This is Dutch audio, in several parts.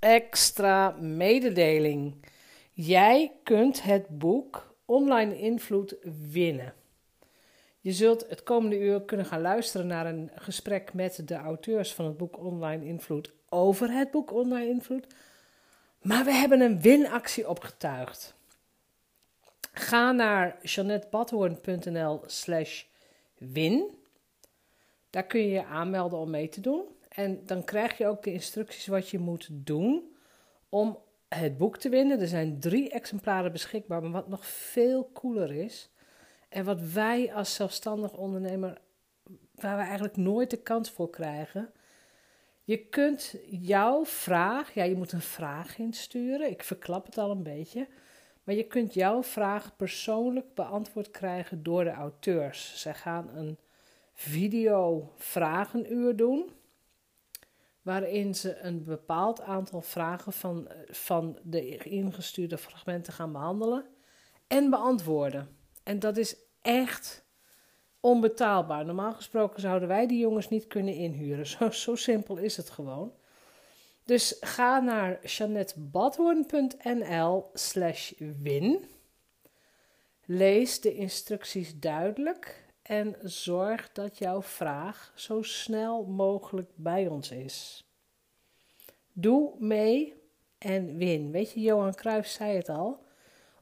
extra mededeling. Jij kunt het boek Online Invloed winnen. Je zult het komende uur kunnen gaan luisteren naar een gesprek met de auteurs van het boek Online Invloed over het boek Online Invloed. Maar we hebben een winactie opgetuigd. Ga naar jeanettebadhoorn.nl slash win. Daar kun je je aanmelden om mee te doen. En dan krijg je ook de instructies wat je moet doen om het boek te winnen. Er zijn drie exemplaren beschikbaar, maar wat nog veel cooler is. En wat wij als zelfstandig ondernemer, waar we eigenlijk nooit de kans voor krijgen. Je kunt jouw vraag, ja, je moet een vraag insturen. Ik verklap het al een beetje. Maar je kunt jouw vraag persoonlijk beantwoord krijgen door de auteurs. Zij gaan een video vragenuur doen waarin ze een bepaald aantal vragen van, van de ingestuurde fragmenten gaan behandelen en beantwoorden. En dat is echt onbetaalbaar. Normaal gesproken zouden wij die jongens niet kunnen inhuren. Zo, simpel is het gewoon. Dus ga naar janettebadhoorn.nl slash win. Lees de instructies duidelijk en zorg dat jouw vraag zo snel mogelijk bij ons is. Doe mee en win. Weet je, Johan Cruijff zei het al.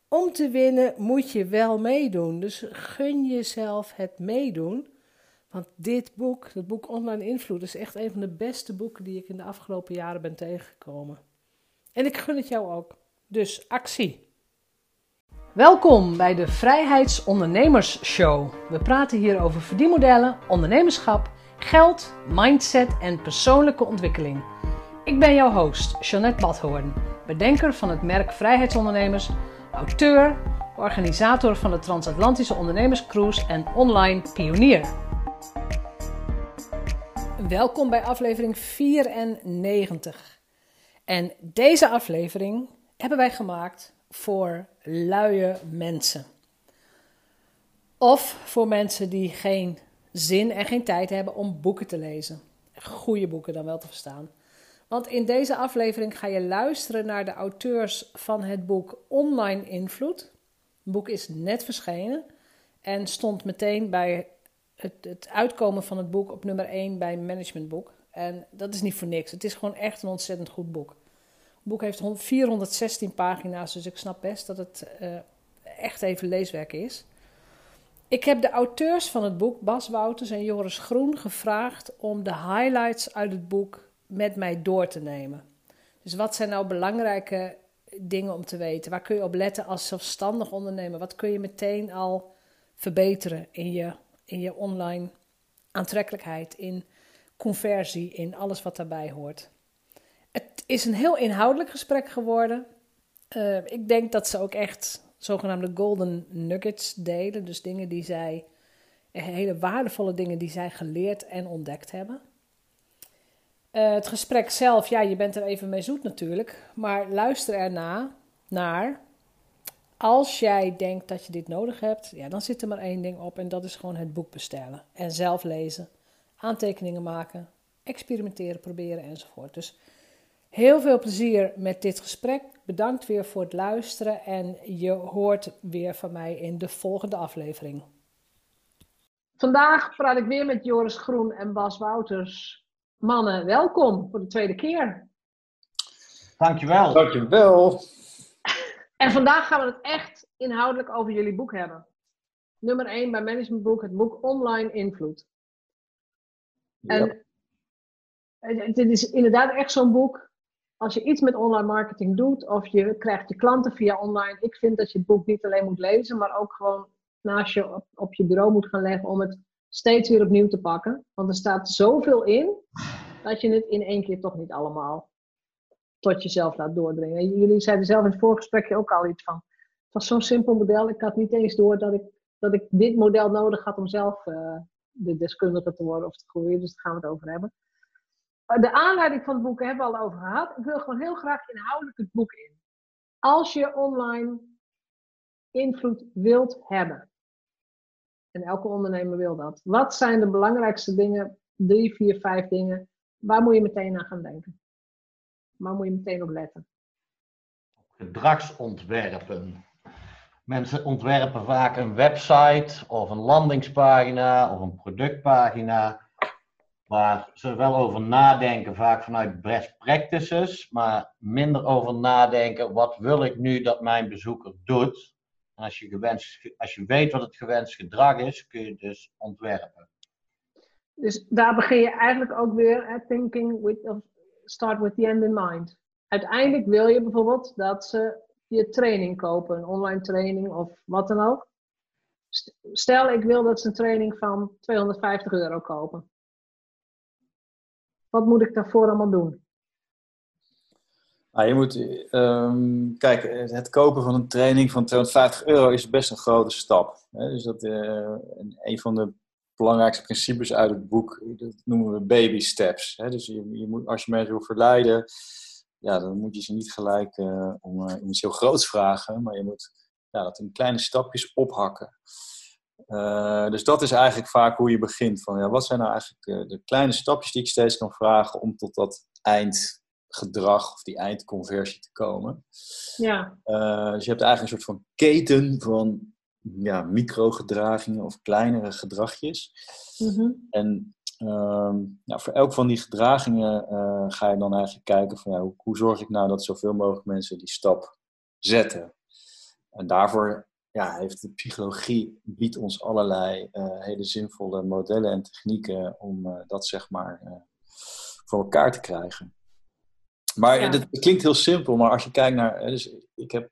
Om te winnen moet je wel meedoen. Dus gun jezelf het meedoen. Want dit boek, het boek Online Invloed, is echt een van de beste boeken die ik in de afgelopen jaren ben tegengekomen. En ik gun het jou ook. Dus actie! Welkom bij de Vrijheidsondernemers Show. We praten hier over verdienmodellen, ondernemerschap, geld, mindset en persoonlijke ontwikkeling. Ik ben jouw host, Jeanette Badhoorn, bedenker van het merk Vrijheidsondernemers, auteur, organisator van de Transatlantische Ondernemerscruise en online pionier. Welkom bij aflevering 94. En deze aflevering hebben wij gemaakt voor luie mensen. Of voor mensen die geen zin en geen tijd hebben om boeken te lezen. Goede boeken dan wel te verstaan. Want in deze aflevering ga je luisteren naar de auteurs van het boek Online Invloed. Het boek is net verschenen en stond meteen bij het, het uitkomen van het boek op nummer 1 bij Managementboek. En dat is niet voor niks. Het is gewoon echt een ontzettend goed boek. Boek heeft 416 pagina's, dus ik snap best dat het uh, echt even leeswerk is. Ik heb de auteurs van het boek, Bas Wouters en Joris Groen, gevraagd om de highlights uit het boek met mij door te nemen. Dus wat zijn nou belangrijke dingen om te weten? Waar kun je op letten als zelfstandig ondernemer? Wat kun je meteen al verbeteren in je, in je online aantrekkelijkheid, in conversie, in alles wat daarbij hoort? Het is een heel inhoudelijk gesprek geworden. Uh, ik denk dat ze ook echt zogenaamde golden nuggets delen. Dus dingen die zij, hele waardevolle dingen die zij geleerd en ontdekt hebben. Uh, het gesprek zelf, ja, je bent er even mee zoet natuurlijk. Maar luister erna naar. Als jij denkt dat je dit nodig hebt, ja, dan zit er maar één ding op. En dat is gewoon het boek bestellen. En zelf lezen. Aantekeningen maken. Experimenteren, proberen enzovoort. Dus heel veel plezier met dit gesprek. Bedankt weer voor het luisteren. En je hoort weer van mij in de volgende aflevering. Vandaag praat ik weer met Joris Groen en Bas Wouters Mannen, welkom voor de tweede keer. Dankjewel. Dankjewel. En vandaag gaan we het echt inhoudelijk over jullie boek hebben. Nummer 1 bij Managementboek, het boek Online Invloed. En het is inderdaad echt zo'n boek. Als je iets met online marketing doet of je krijgt je klanten via online. Ik vind dat je het boek niet alleen moet lezen, maar ook gewoon naast je op, op je bureau moet gaan leggen om het steeds weer opnieuw te pakken. Want er staat zoveel in dat je het in één keer toch niet allemaal tot jezelf laat doordringen. Jullie zeiden zelf in het voorgesprekje ook al iets van. Het was zo'n simpel model. Ik had niet eens door dat ik, dat ik dit model nodig had om zelf uh, de deskundige te worden of te groeien. Dus daar gaan we het over hebben. De aanleiding van het boek hebben we al over gehad. Ik wil gewoon heel graag inhoudelijk het boek in. Als je online invloed wilt hebben, en elke ondernemer wil dat. Wat zijn de belangrijkste dingen, drie, vier, vijf dingen, waar moet je meteen aan gaan denken? waar moet je meteen op letten? Gedragsontwerpen. Mensen ontwerpen vaak een website of een landingspagina of een productpagina waar ze wel over nadenken, vaak vanuit best practices, maar minder over nadenken, wat wil ik nu dat mijn bezoeker doet? En als je, gewenst, als je weet wat het gewenst gedrag is, kun je dus ontwerpen. Dus daar begin je eigenlijk ook weer, thinking with, start with the end in mind. Uiteindelijk wil je bijvoorbeeld dat ze je training kopen, een online training of wat dan ook. Stel, ik wil dat ze een training van 250 euro kopen. Wat moet ik daarvoor allemaal doen? Nou, je moet, um, kijk, het kopen van een training van 250 euro is best een grote stap. Hè? Dus dat uh, een van de belangrijkste principes uit het boek, dat noemen we baby steps. Hè? Dus je, je, moet, als je mensen wil verleiden, ja, dan moet je ze niet gelijk uh, om, uh, iets heel groots vragen, maar je moet ja, dat in kleine stapjes ophakken. Uh, dus dat is eigenlijk vaak hoe je begint. Van, ja, wat zijn nou eigenlijk de kleine stapjes die ik steeds kan vragen om tot dat eindgedrag of die eindconversie te komen? Ja. dus je hebt eigenlijk een soort van keten van ja, microgedragingen of kleinere gedragjes. Mm -hmm. En um, nou, voor elk van die gedragingen uh, ga je dan eigenlijk kijken van ja, hoe, hoe, zorg ik nou dat zoveel mogelijk mensen die stap zetten. En daarvoor ja, heeft de psychologie biedt ons allerlei uh, hele zinvolle modellen en technieken om uh, dat zeg maar voor elkaar te krijgen. Maar ja. het klinkt heel simpel, maar als je kijkt naar. Dus ik heb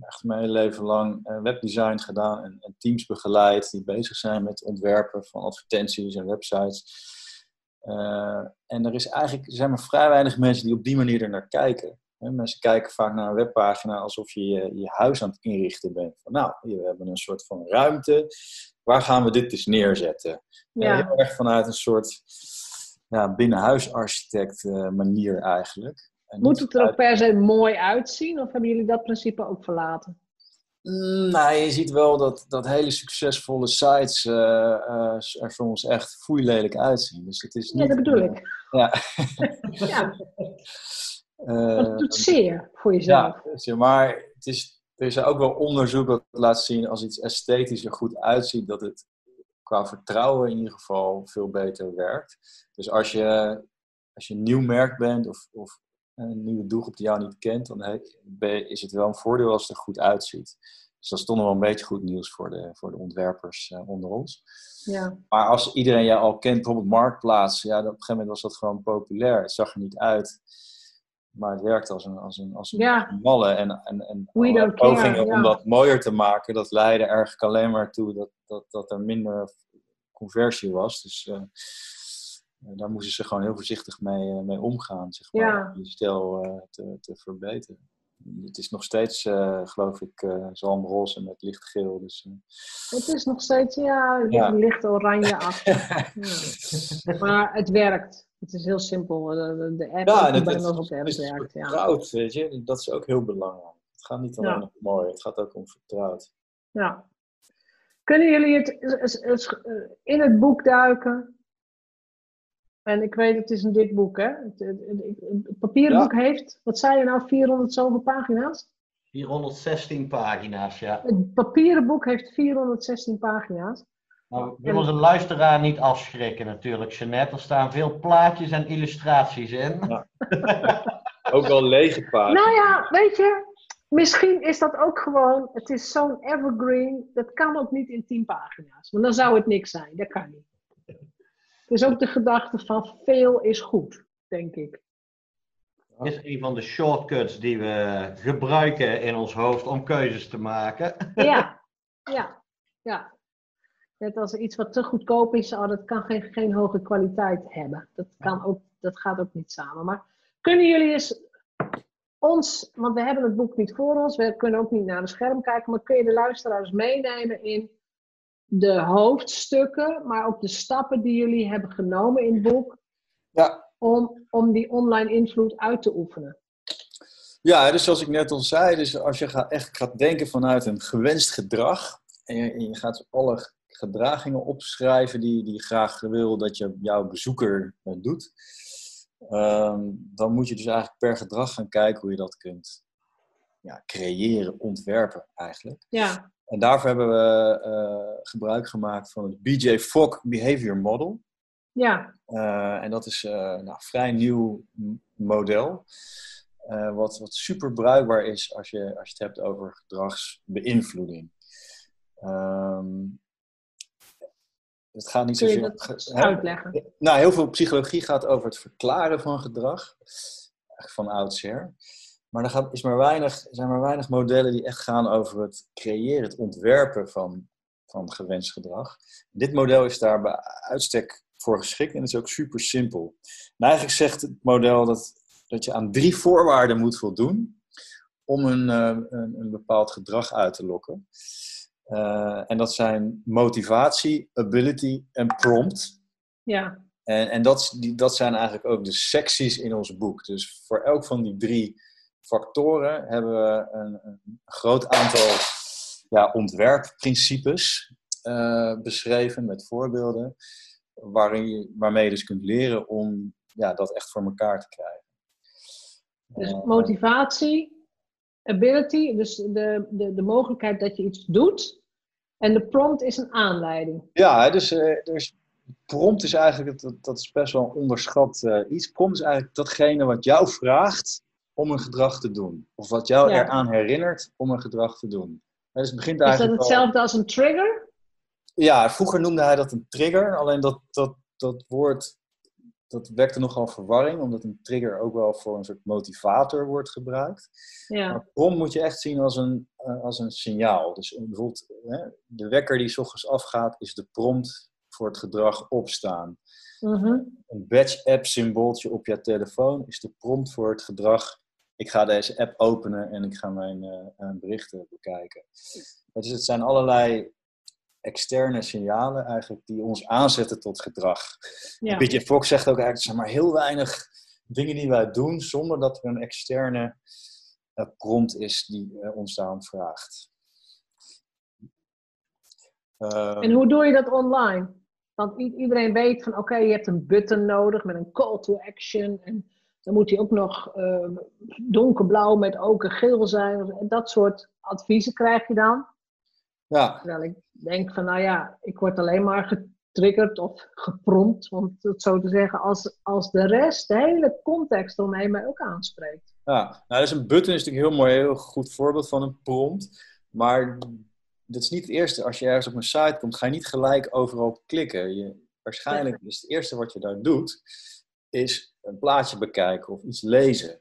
echt mijn hele leven lang webdesign gedaan en, en, teams begeleid die bezig zijn met ontwerpen van advertenties en websites. En er is eigenlijk, er zijn maar vrij weinig mensen die op die manier er naar kijken. Mensen kijken vaak naar een webpagina alsof je, je huis aan het inrichten bent. Van, nou, we hebben een soort van ruimte. Waar gaan we dit dus neerzetten? Ja. Heel erg vanuit een soort ja, binnenhuisarchitect uh, manier eigenlijk. Moet het er ook per se mooi uitzien? Of hebben jullie dat principe ook verlaten? Mm, nou, je ziet wel dat, dat hele succesvolle sites uh, uh, er soms echt foeilelijk uitzien. Dus het is niet, ja, dat bedoel ik. ja. ja. Uh, dat doet zeer voor jezelf. Ja, maar het is, er is ook wel onderzoek dat laat zien als iets esthetisch er goed uitziet, dat het qua vertrouwen in ieder geval veel beter werkt. Dus als je, als je een nieuw merk bent of, of een nieuwe doelgroep die jou niet kent, dan is het wel een voordeel als het er goed uitziet. Dus dat is toch nog wel een beetje goed nieuws voor de, voor de ontwerpers uh, onder ons. Ja. Maar als iedereen jou al kent, bijvoorbeeld Marktplaats, ja, op een gegeven moment was dat gewoon populair. Het zag er niet uit, maar het werkte als een, als een, als een ja. malle. En, en, en pogingen om dat mooier te maken, dat leidde eigenlijk alleen maar toe dat, dat, dat er minder conversie was. Dus uh, daar moesten ze gewoon heel voorzichtig mee, uh, mee omgaan, zeg maar, ja. om die stijl uh, te, te verbeteren. Het is nog steeds, uh, geloof ik, zalmroze met lichtgeel. Dus, het is nog steeds, ja, licht oranje achter. ja. Maar het werkt. Het is heel simpel. De, de app ja, ook bij het, ons op het is werkt. Ja. vertrouwd, weet je. Dat is ook heel belangrijk. Het gaat niet alleen Ja. om mooi, het gaat ook om vertrouwd. Ja. Kunnen jullie het is- in het boek duiken? En ik weet, het is een dik boek, hè? Het, het, het- het papieren Ja. boek heeft, wat zei je nou, 400 zoveel pagina's? 416 pagina's, ja. Het papieren boek heeft 416 pagina's. Nou, we willen onze luisteraar niet afschrikken natuurlijk, Jeanette. Er staan veel plaatjes en illustraties in. Ja. Ook wel lege pagina's. Nou ja, weet je, misschien is dat ook gewoon, het is zo'n evergreen, dat kan ook niet in 10 pagina's. Want dan zou het niks zijn, dat kan niet. Het is ook de gedachte van veel is goed, denk ik. Dit is een van de shortcuts die we gebruiken in ons hoofd om keuzes te maken. Ja, ja, ja. Net als iets wat te goedkoop is, oh, dat kan geen, geen hoge kwaliteit hebben. Dat, kan ook, dat gaat ook niet samen. Maar kunnen jullie eens ons, want we hebben het boek niet voor ons, we kunnen ook niet naar het scherm kijken, maar kun je de luisteraars meenemen in de hoofdstukken, maar ook de stappen die jullie hebben genomen in het boek Ja. om, om die online invloed uit te oefenen? Ja, dus zoals ik net al zei, dus als je gaat, echt gaat denken vanuit een gewenst gedrag en je, en je gaat alle gedragingen opschrijven die, die je graag wil dat je, jouw bezoeker eh, doet, ehm, dan moet je dus eigenlijk per gedrag gaan kijken hoe je dat kunt ja, creëren, ontwerpen eigenlijk. Ja. En daarvoor hebben we uh, gebruik gemaakt van het BJ Fogg Behavior Model. Ja. Uh, en dat is uh, nou, vrij nieuw model. wat, wat super bruikbaar is als je, als je het hebt over gedragsbeïnvloeding. Um, het gaat niet zozeer... uitleggen? Nou, heel veel psychologie gaat over het verklaren van gedrag. Van oudsher. Maar er gaat, is maar weinig, zijn maar weinig modellen die echt gaan over het creëren, het ontwerpen van, van gewenst gedrag. Dit model is daar bij uitstek voor geschikt en is ook super simpel. En eigenlijk zegt het model dat, dat je aan drie voorwaarden moet voldoen om een, uh, een, een, bepaald gedrag uit te lokken. Uh, en dat zijn motivatie, ability en prompt. Ja. En, en dat, die, dat zijn eigenlijk ook de secties in ons boek. Dus voor elk van die drie factoren hebben we een, een groot aantal ja, ontwerpprincipes uh, beschreven met voorbeelden, waarin je, waarmee je dus kunt leren om ja, dat echt voor elkaar te krijgen. Dus uh, motivatie, ability, dus de, de, de mogelijkheid dat je iets doet. En de prompt is een aanleiding. Ja, dus, uh, dus prompt is eigenlijk, dat, dat is best wel onderschat iets. Prompt is eigenlijk datgene wat jou vraagt om een gedrag te doen. Of wat jou Ja. eraan herinnert om een gedrag te doen. Dus het begint Is dat eigenlijk al- hetzelfde als een trigger? Ja, vroeger noemde hij dat een trigger. Alleen dat, dat, dat woord dat wekte nogal verwarring, omdat een trigger ook wel voor een soort motivator wordt gebruikt. Ja. Maar moet je echt zien als een, eh, als een signaal. Dus bijvoorbeeld hè, de wekker die 's ochtends afgaat, is de prompt voor het gedrag opstaan. Mhm. Een badge-app symbooltje op je telefoon is de prompt voor het gedrag. Ik ga deze app openen en ik ga mijn eh, eh, berichten bekijken. Dus het zijn allerlei externe signalen eigenlijk die ons aanzetten tot gedrag. Ja. Fox zegt ook eigenlijk, er zijn maar heel weinig dingen die wij doen zonder dat er een externe eh, prompt is die eh, ons daarom vraagt. Ehm, En hoe doe je dat online? Want iedereen weet van oké, je hebt een button nodig met een call to action. En dan moet die ook nog eh, donkerblauw met okergeel zijn. En dat soort adviezen krijg je dan. Ja, Terwijl ik denk van nou ja, ik word alleen maar getriggerd of geprompt, om het zo te zeggen, als, als de rest, de hele context omheen mij ook aanspreekt. Ja, nou, dus een button is natuurlijk een heel mooi, heel goed voorbeeld van een prompt. Maar dat is niet het eerste. Als je ergens op een site komt, ga je niet gelijk overal op klikken. Je, waarschijnlijk is het eerste wat je daar doet, is een plaatje bekijken of iets lezen.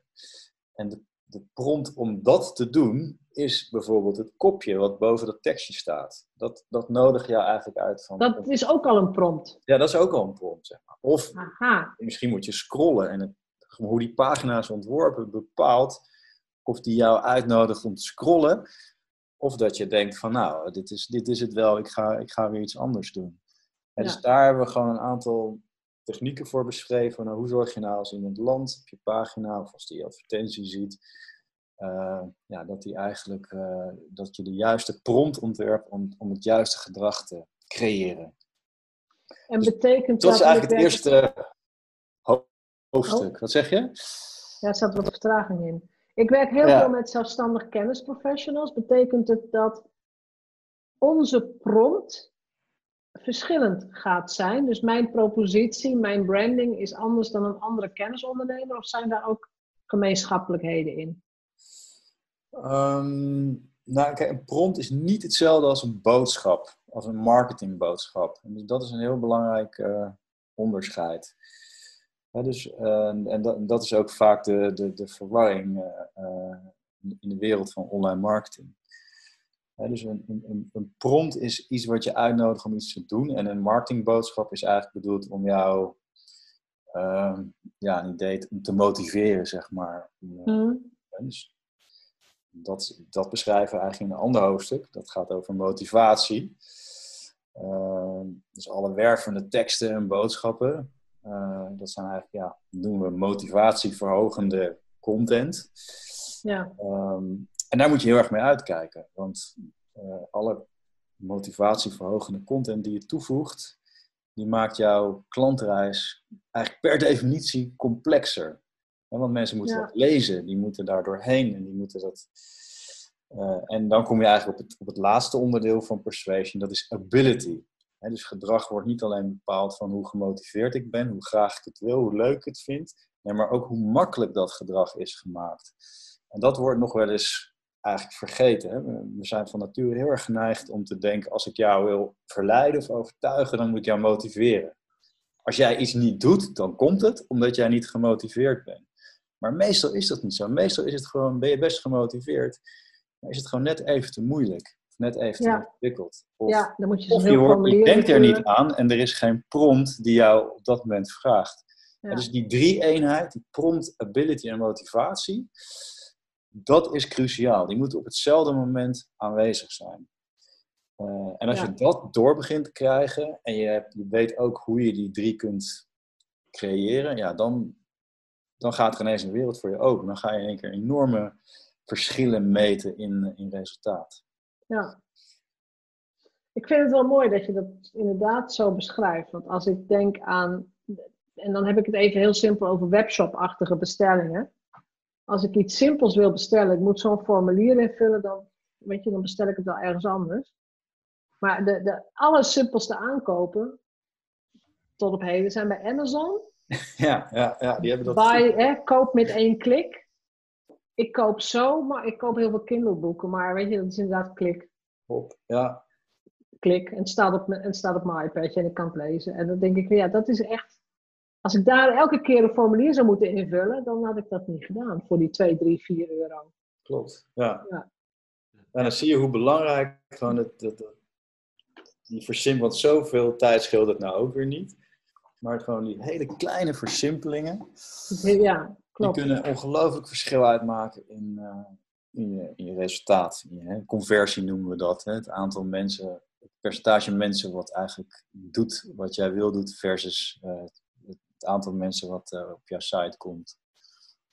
En de, de prompt om dat te doen, is bijvoorbeeld het kopje wat boven dat tekstje staat. Dat, dat nodig jou eigenlijk uit van... Dat is ook al een prompt. Ja, dat is ook al een prompt, zeg maar. Of Aha. misschien moet je scrollen en het, hoe die pagina is ontworpen bepaalt of die jou uitnodigt om te scrollen. Of dat je denkt van nou, dit is, dit is het wel, ik ga, ik ga weer iets anders doen. En Ja. Dus daar hebben we gewoon een aantal technieken voor beschreven. Nou, hoe zorg je nou als iemand landt op je pagina of als die advertentie ziet, eh, ja, dat, die eigenlijk, eh, dat je de juiste prompt ontwerpt om, om het juiste gedrag te creëren. En Dus betekent Dat is eigenlijk het eerste ho- hoofdstuk. Wat zeg je? Ja, er zat wat vertraging in. Ik werk heel Ja. veel met zelfstandig kennisprofessionals. Betekent het dat onze prompt verschillend gaat zijn? Dus mijn propositie, mijn branding is anders dan een andere kennisondernemer? Of zijn daar ook gemeenschappelijkheden in? Ehm, nou, kijk, een prompt is niet hetzelfde als een boodschap, als een marketingboodschap. En dus dat is een heel belangrijk eh, onderscheid. Dus, eh, en, dat, dat is ook vaak de, de, de verwarring eh, eh, in de wereld van online marketing. Dus een, een- een, prompt is iets wat je uitnodigt om iets te doen. En een marketingboodschap is eigenlijk bedoeld om jou ehm, ja, een idee te, om te motiveren, zeg maar. Hm? dus dat, dat beschrijven we eigenlijk in een ander hoofdstuk. Dat gaat over motivatie. Uh, dus alle wervende teksten en boodschappen. uh, dat zijn eigenlijk, ja, noemen we motivatieverhogende content. Ja. Um, en daar moet je heel erg mee uitkijken. Want uh, alle motivatieverhogende content die je toevoegt, die maakt jouw klantreis eigenlijk per definitie complexer. Want mensen moeten Ja. dat lezen, die moeten daar doorheen en die moeten dat. eh, en dan kom je eigenlijk op het, op het laatste onderdeel van persuasion, dat is ability. Dus gedrag wordt niet alleen bepaald van hoe gemotiveerd ik ben, hoe graag ik het wil, hoe leuk ik het vind, nee, maar ook hoe makkelijk dat gedrag is gemaakt. En dat wordt nog wel eens eigenlijk vergeten. Hè? We we zijn van nature heel erg geneigd om te denken: als ik jou wil verleiden of overtuigen, dan moet ik jou motiveren. Als jij iets niet doet, dan komt het omdat jij niet gemotiveerd bent. Maar meestal is dat niet zo. Meestal is het gewoon, ben je best gemotiveerd, maar is het gewoon net even te moeilijk. Net even te Ja. ingewikkeld. Of, Ja, dan moet je of ze je, heel hoort, je formuleren. denkt er niet aan en er is geen prompt die jou op dat moment vraagt. Ja. Dus die drie-eenheid, die prompt, ability en motivatie, dat is cruciaal. Die moeten op hetzelfde moment aanwezig zijn. Eh, en als Ja. je dat door begint te krijgen en je, hebt, je weet ook hoe je die drie kunt creëren, ja, dan, dan gaat er ineens een wereld voor je open. Dan ga je in één keer enorme verschillen meten in, in resultaat. Ja. Ik vind het wel mooi dat je dat inderdaad zo beschrijft. Want als ik denk aan, en dan heb ik het even heel simpel over webshop-achtige bestellingen. Als ik iets simpels wil bestellen, ik moet zo'n formulier invullen, dan, weet je, dan bestel ik het wel ergens anders. Maar de, de allersimpelste aankopen tot op heden zijn bij Amazon. Ja, ja, ja die hebben dat. Buy, hè, koop met één klik. Ik koop zo, maar ik koop heel veel Kindle-boeken. Maar weet je, dat is inderdaad klik op. Ja, klik en het staat op, mijn- en staat op mijn iPadje en ik kan het lezen. En dan denk ik, ja, dat is echt. Als ik daar elke keer een formulier zou moeten invullen, dan had ik dat niet gedaan voor die 2, 3, 4 euro. klopt. Ja. Ja. En dan zie je hoe belangrijk gewoon het, het, die versimpel, want zoveel tijd scheelt het nou ook weer niet. Maar gewoon die hele kleine versimpelingen, Ja, die klopt. kunnen ongelooflijk verschil uitmaken in, eh, in, je, in je resultaat. In je, hè, conversie noemen we dat. Hè? Het aantal mensen, het percentage mensen wat eigenlijk doet wat jij wil doet versus eh, het, het aantal mensen wat eh, op jouw site komt.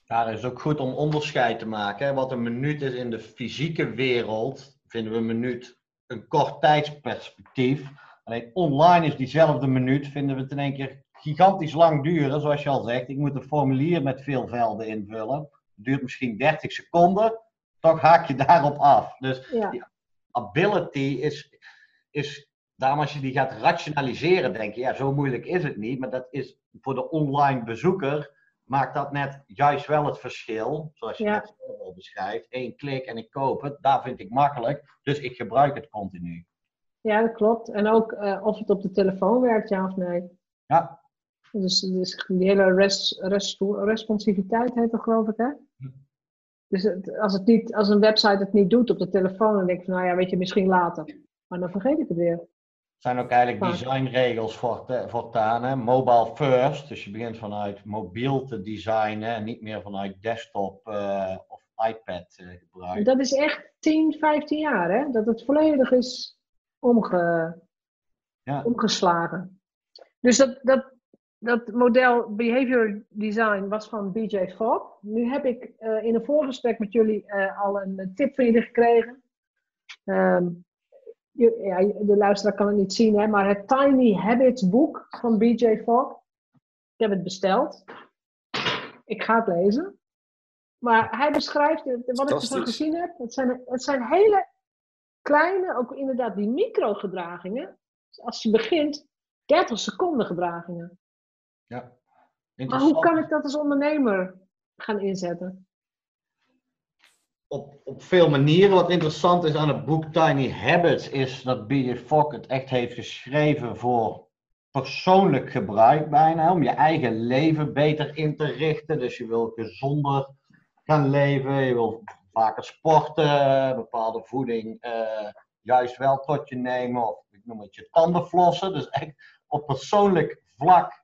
Daar is het ook goed om onderscheid te maken. Hè. Wat een minuut is in de fysieke wereld, vinden we een minuut een kort tijdsperspectief. Alleen online is diezelfde minuut, vinden we het in één keer gigantisch lang duren. Zoals je al zegt, ik moet een formulier met veel velden invullen. Het duurt misschien 30 seconden, toch haak je daarop af. Dus Ja, ability is, is daarom als je die gaat rationaliseren, denk je, ja, zo moeilijk is het niet. Maar dat is voor de online bezoeker, maakt dat net juist wel het verschil. Zoals je Ja. net al beschrijft. Eén klik en ik koop het, daar vind ik makkelijk. Dus ik gebruik het continu. Ja, dat klopt. En ook eh, of het op de telefoon werkt, ja of nee. Ja, Dus, dus die hele res, res- responsiviteit heet dat geloof ik, hè? Dus het- als, het niet, als een website het niet doet op de telefoon, dan denk ik van, nou ja, weet je, misschien later. Maar dan vergeet ik het weer. zijn ook eigenlijk designregels voor, voortaan. Hè? Mobile first, dus je begint vanuit mobiel te designen en niet meer vanuit desktop eh, of iPad eh, En gebruik. dat is echt 10, 15 jaar, hè? Dat het volledig is omge, Ja. omgeslagen. Dus dat, dat, dat model Behavior Design was van BJ Fogg. Nu heb ik eh, in een voorgesprek met jullie eh, al een, tip van jullie gekregen. Ehm, je- ja, de luisteraar kan het niet zien, hè, maar het Tiny Habits boek van BJ Fogg. Ik heb het besteld. Ik ga het lezen. Maar hij beschrijft, wat ik ervan gezien heb, het zijn, het zijn hele kleine, ook inderdaad die micro-gedragingen. Als je begint, 30 seconden gedragingen. Ja. Maar hoe kan ik dat als ondernemer gaan inzetten? op, op veel manieren. Wat interessant is aan het boek Tiny Habits, is dat B.J. Fogg het echt heeft geschreven voor persoonlijk gebruik bijna. Om je eigen leven beter in te richten. Dus je wil gezonder gaan leven, je wil vaker sporten, bepaalde voeding eh, juist wel tot je nemen. Of ik noem het je tanden flossen. Dus echt op persoonlijk vlak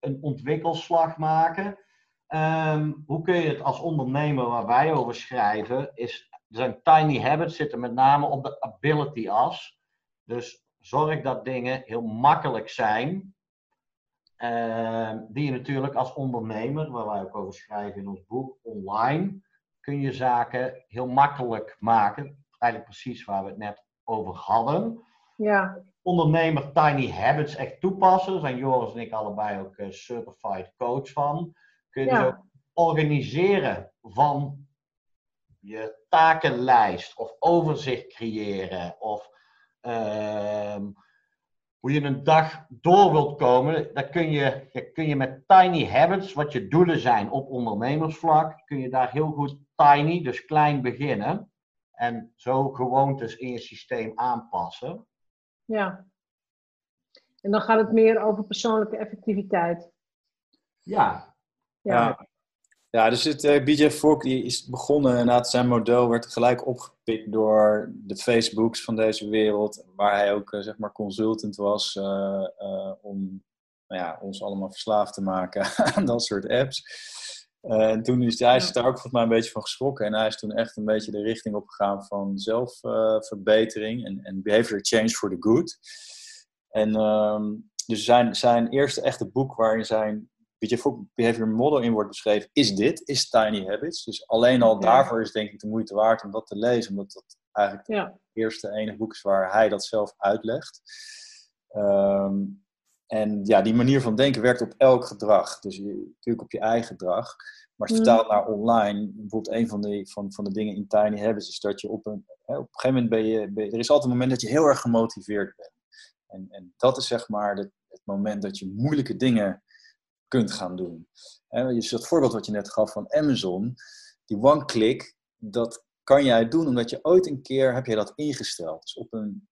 een ontwikkelslag maken. Ehm, hoe kun je het als ondernemer waar wij over schrijven, is zijn tiny habits zitten met name op de ability as. Dus zorg dat dingen heel makkelijk zijn. Ehm, die je natuurlijk als ondernemer, waar wij ook over schrijven in ons boek, online, kun je zaken heel makkelijk maken. Eigenlijk precies waar we het net over hadden. Ja, ondernemer Tiny Habits echt toepassen. Daar zijn Joris en ik allebei ook uh, certified coach van. Kun je dus ook organiseren van je takenlijst of overzicht creëren of ehm, hoe je een dag door wilt komen, dat kun je, kun je met tiny habits, wat je doelen zijn op ondernemersvlak, kun je daar heel goed tiny, dus klein beginnen. En zo gewoontes in je systeem aanpassen. Ja. En dan gaat het meer over persoonlijke effectiviteit. Ja. Ja. Ja, dus het, uh, BJ Fogg die is begonnen, inderdaad, zijn model werd gelijk opgepikt door de Facebooks van deze wereld, waar hij ook uh, zeg maar consultant was uh, om nou ja, ons allemaal verslaafd te maken aan dat soort apps. En toen is hij is daar ook volgens mij een beetje van geschrokken en hij is toen echt een beetje de richting opgegaan van zelfverbetering en, en behavior change for the good. En um, dus zijn, zijn eerste echte boek waarin zijn behavior model in wordt beschreven, is dit, is Tiny Habits. Dus alleen al daarvoor is denk ik de moeite waard om dat te lezen, omdat dat eigenlijk het eerste enige boek is waar hij dat zelf uitlegt. Ehm, en ja, die manier van denken werkt op elk gedrag. Dus je, natuurlijk op je eigen gedrag. Maar als je vertaalt naar online, bijvoorbeeld een van de, van, van de dingen in Tiny Habits is dat je op een, hè, op een gegeven moment ben je, ben je, er is altijd een moment dat je heel erg gemotiveerd bent. En, en dat is zeg maar de, het moment dat je moeilijke dingen kunt gaan doen. En je het voorbeeld wat je net gaf van Amazon, die one-click, dat kan jij doen omdat je ooit een keer heb je dat ingesteld. Dus op een,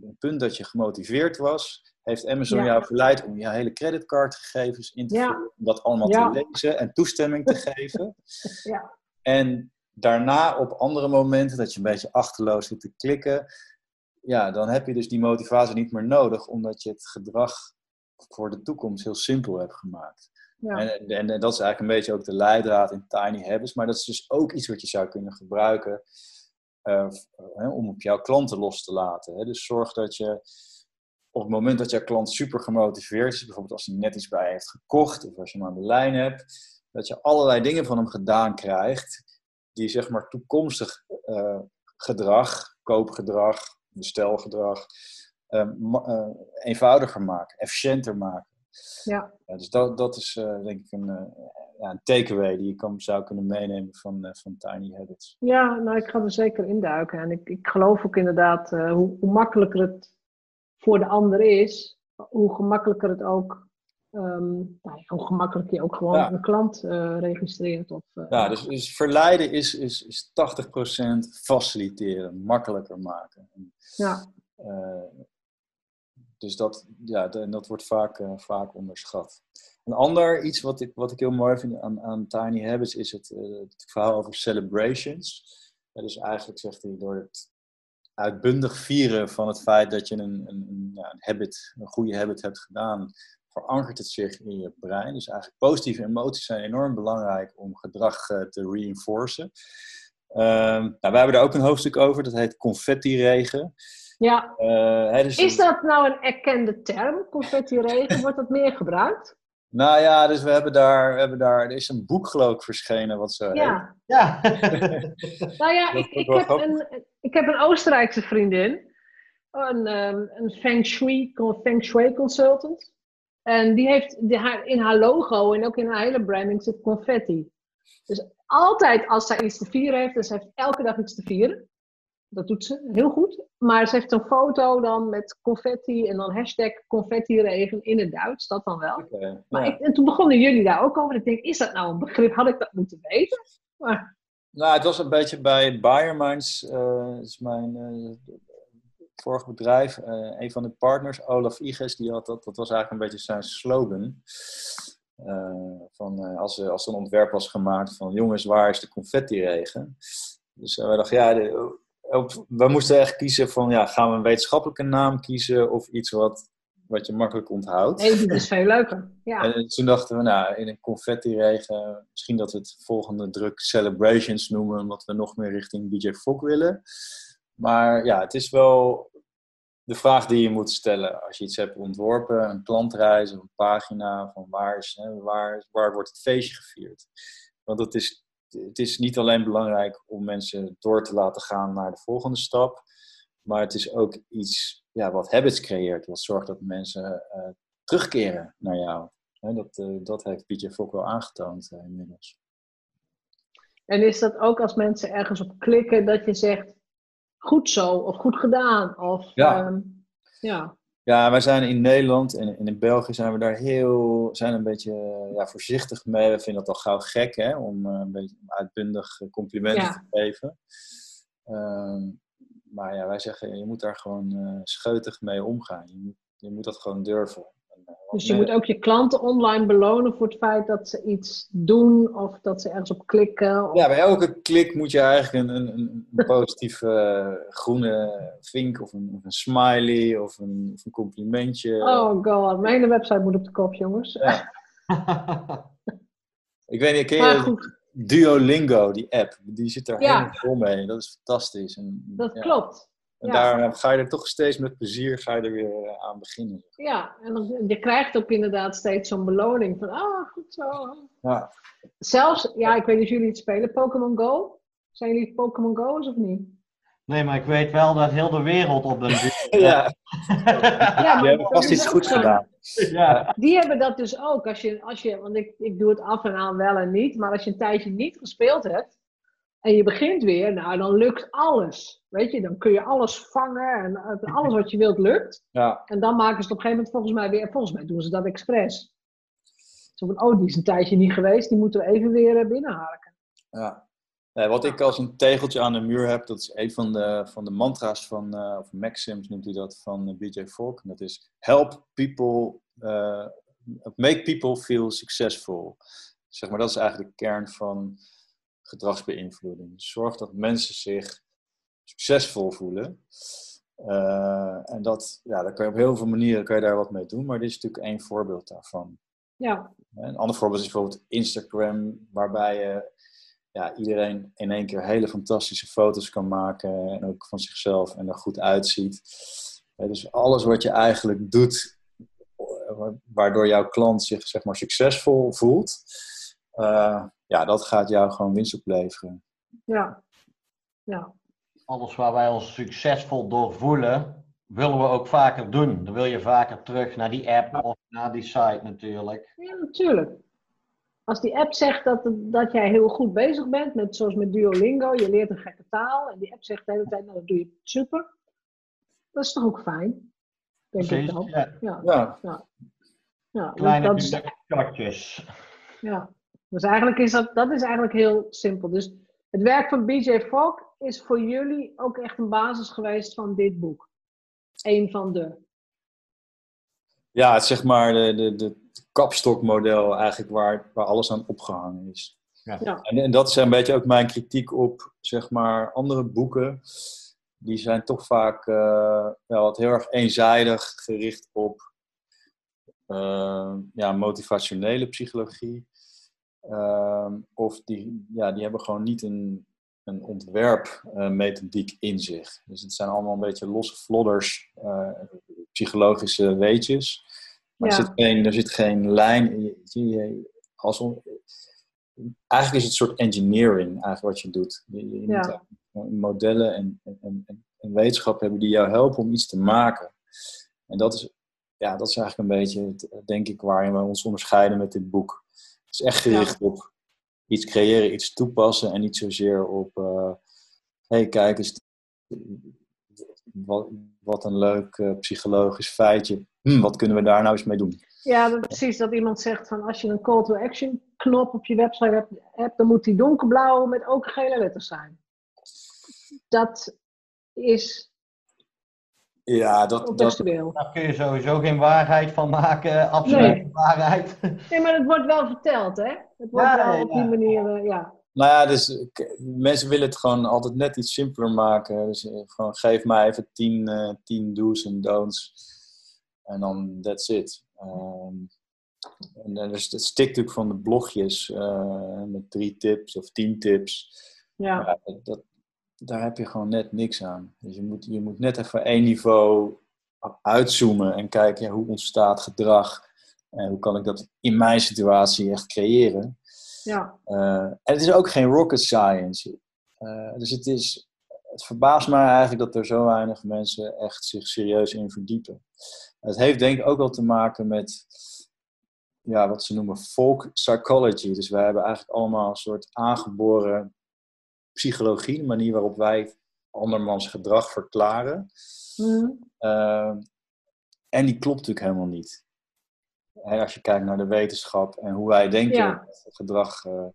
een punt dat je gemotiveerd was, heeft Amazon jou verleid om je hele creditcardgegevens in te vullen, om dat allemaal te lezen en toestemming te geven. Ja. En daarna op andere momenten dat je een beetje achterloos zit te klikken, ja, dan heb je dus die motivatie niet meer nodig, omdat je het gedrag voor de toekomst heel simpel heb gemaakt. Ja. En, en, en, dat is eigenlijk een beetje ook de leidraad in Tiny Habits. Maar dat is dus ook iets wat je zou kunnen gebruiken om op jouw klanten los te laten. Hè. Dus zorg dat je op het moment dat jouw klant super gemotiveerd is, bijvoorbeeld als hij net iets bij heeft gekocht of als je hem aan de lijn hebt, dat je allerlei dingen van hem gedaan krijgt die zeg maar toekomstig uh, gedrag, koopgedrag, bestelgedrag, uh, eenvoudiger maken, efficiënter maken. Ja. dus dat, dat is denk ik een, ja, een takeaway die je kan, zou kunnen meenemen van, van Tiny Habits. Ja, nou ik ga er zeker induiken. En ik, ik geloof ook inderdaad hoe, hoe makkelijker het voor de ander is, hoe gemakkelijker het ook Um, nou, hoe gemakkelijk je ook gewoon een klant uh, registreert. Of, ja, dus, dus, verleiden is, is, is 80% faciliteren, makkelijker maken. Ja. Uh, dus dat, ja, dat wordt vaak, uh, vaak onderschat. Een ander iets wat ik, wat ik heel mooi vind aan, aan Tiny Habits is het, uh, het verhaal over celebrations. Ja, dus eigenlijk zegt hij door het uitbundig vieren van het feit dat je een, een, een, habit, een goede habit hebt gedaan, verankert het zich in je brein. Dus eigenlijk positieve emoties zijn enorm belangrijk om gedrag uh, te reinforcen. Ehm, nou, wij hebben er ook een hoofdstuk over, dat heet confetti-regen. Ja. Uh, dus is dat nou een erkende term, confetti-regen? Wordt dat meer gebruikt? Nou ja, dus we hebben daar, we hebben daar, er is een boek geloof ik verschenen wat zo Ja. Ja. nou ja, ik, ik, heb een, ik heb een Oostenrijkse vriendin, een, um, een feng, shui, feng shui consultant. En die heeft die, haar, in haar logo en ook in haar hele branding zit confetti. Dus altijd als zij iets te vieren heeft, dus ze heeft elke dag iets te vieren. Dat doet ze heel goed. Maar ze heeft een foto dan met confetti en dan hashtag confetti-regen in het Duits, dat dan wel. maar ik, en toen begonnen jullie daar ook over. Ik denk, is dat nou een begrip? Had ik dat moeten weten? Maar... Nou, het was een beetje bij Bayerminds, uh, is mijn uh, vorig bedrijf. Uh, een van de partners, Olaf Iges, die had dat, dat was eigenlijk een beetje zijn slogan. van, als, als er een ontwerp was gemaakt van jongens, waar is de confetti-regen? Dus wij dachten, ja, de, we moesten echt kiezen van, ja, gaan we een wetenschappelijke naam kiezen of iets wat, wat je makkelijk onthoudt. Nee, dat is veel leuker. Ja. En toen dachten we, nou, in een confetti-regen, misschien dat we het volgende druk celebrations noemen, omdat we nog meer richting BJ Fogg willen. Maar ja, het is wel de vraag die je moet stellen als je iets hebt ontworpen, een klantreis of een pagina, van waar, is, hè, waar, waar wordt het feestje gevierd? Want het is het is niet alleen belangrijk om mensen door te laten gaan naar de volgende stap, Maar het is ook iets ja, wat habits creëert. Wat zorgt dat mensen uh, terugkeren naar jou. dat, uh, dat heeft Pietje Fok wel aangetoond uh, inmiddels. En is dat ook als mensen ergens op klikken dat je zegt goed zo of goed gedaan? Of, ja. Um, ja. Ja, wij zijn in Nederland en in België zijn we daar heel zijn een beetje ja, voorzichtig mee. We vinden het al gauw gek hè, om een beetje uitbundig complimenten ja. te geven. Uh, maar ja, wij zeggen, je moet daar gewoon scheutig mee omgaan. Je moet, je moet dat gewoon durven. Dus je moet ook je klanten online belonen voor het feit dat ze iets doen of dat ze ergens op klikken. Of... Ja, bij elke klik moet je eigenlijk een, een, een positieve uh, groene vink of een, een smiley of een, of een, complimentje. Oh god, mijn website moet op de kop, jongens. Ja. ik weet niet, ken je Duolingo, die app? Die zit er ja. helemaal vol mee. Dat is fantastisch. En, dat klopt. En ja. daar ga je er toch steeds met plezier ga je er weer eh, aan beginnen. Ja, en dan, je krijgt ook inderdaad steeds zo'n beloning van, ah, goed zo. Ja. Zelfs, ja, ik weet niet of jullie het spelen, Pokémon Go. Zijn jullie Pokémon Go's of niet? Nee, maar ik weet wel dat heel de wereld op een... ja. ja, die hebben vast iets goeds gedaan. Ja. Die hebben dat dus ook. Als je, als je, want ik, ik doe het af en aan wel en niet. Maar als je een tijdje niet gespeeld hebt, en je begint weer, nou dan lukt alles. Weet je, dan kun je alles vangen en alles wat je wilt lukt. Ja. En dan maken ze het op een gegeven moment volgens mij weer, volgens mij doen ze dat expres. Zo van, oh die is een tijdje niet geweest, die moeten we even weer eh, binnenharken. Ja. Wat ik als een tegeltje aan de muur heb, dat is een van de, van de mantra's van, uh, of maxims noemt hij dat, van BJ. En dat is help people, uh, make people feel successful. Zeg maar, dat is eigenlijk de kern van gedragsbeïnvloeding. Zorg dat mensen zich succesvol voelen. Uh, en dat, ja, daar kan je op heel veel manieren kan je daar wat mee doen, maar dit is natuurlijk één voorbeeld daarvan. Ja. Een ander voorbeeld is bijvoorbeeld Instagram, waarbij je ja, iedereen in één keer hele fantastische foto's kan maken en ook van zichzelf en er goed uitziet. dus alles wat je eigenlijk doet, waardoor jouw klant zich zeg maar succesvol voelt, uh, ja, dat gaat jou gewoon winst opleveren. Ja. ja. Alles waar wij ons succesvol door voelen, willen we ook vaker doen. Dan wil je vaker terug naar die app of naar die site natuurlijk. Ja, natuurlijk. Als die app zegt dat, dat jij heel goed bezig bent, met, zoals met Duolingo, je leert een gekke taal en die app zegt de hele tijd, nou dat doe je super. Dat is toch ook fijn? Denk Precies, ik dan. Ja. Ja. ja. ja. Kleine dat is, Ja. Dus eigenlijk is dat, dat is eigenlijk heel simpel. Dus het werk van BJ Fogg is voor jullie ook echt een basis geweest van dit boek. Eén van de. Ja, het is zeg maar de, de, de kapstokmodel eigenlijk waar, waar alles aan opgehangen is. Ja. ja. En, en, dat is een beetje ook mijn kritiek op zeg maar andere boeken. Die zijn toch vaak uh, ja, wat heel erg eenzijdig gericht op uh, ja, motivationele psychologie. Ehm, of die, ja, die hebben gewoon niet een, een ontwerpmethodiek in zich. Dus het zijn allemaal een beetje losse flodders, uh, psychologische weetjes. Maar er, zit geen, er zit geen lijn. Als eigenlijk is het een soort engineering eigenlijk wat je doet. Je, je ja. moet modellen en, en, en, en, wetenschap hebben die jou helpen om iets te maken. En dat is, ja, dat is eigenlijk een beetje, denk ik, waarin we ons onderscheiden met dit boek. Het is echt gericht op iets creëren, iets toepassen en niet zozeer op, uh, hey, kijk eens, wat, wat een leuk uh, psychologisch feitje. Hm, wat kunnen we daar nou eens mee doen? Ja, dat, precies. Dat iemand zegt van als je een call to action knop op je website hebt, hebt dan moet die donkerblauw met ook gele letters zijn. Dat is ja, dat, dat, daar kun je sowieso geen waarheid van maken, absoluut nee. waarheid. Nee, maar het wordt wel verteld, hè? Het wordt ja, wel op die manier, uh, ja. Nou ja, dus mensen willen het gewoon altijd net iets simpeler maken. Dus eh, gewoon geef mij even tien, uh, tien do's en don'ts. En dan that's it. Um, en dus het stikt natuurlijk van de blogjes uh, met drie tips of tien tips. Ja. ja dat, daar heb je gewoon net niks aan. Dus je moet, je moet net even één niveau uitzoomen en kijken ja, hoe ontstaat gedrag en hoe kan ik dat in mijn situatie echt creëren. Ja. Uh, en het is ook geen rocket science. Uh, dus het is, het verbaast mij eigenlijk dat er zo weinig mensen echt zich serieus in verdiepen. Het heeft denk ik ook wel te maken met ja, wat ze noemen folk psychology. Dus wij hebben eigenlijk allemaal een soort aangeboren psychologie, de manier waarop wij andermans gedrag verklaren. Mm. Uh, en die klopt natuurlijk helemaal niet. Hè, als je kijkt naar de wetenschap en hoe wij denken Ja. gedrag, uh,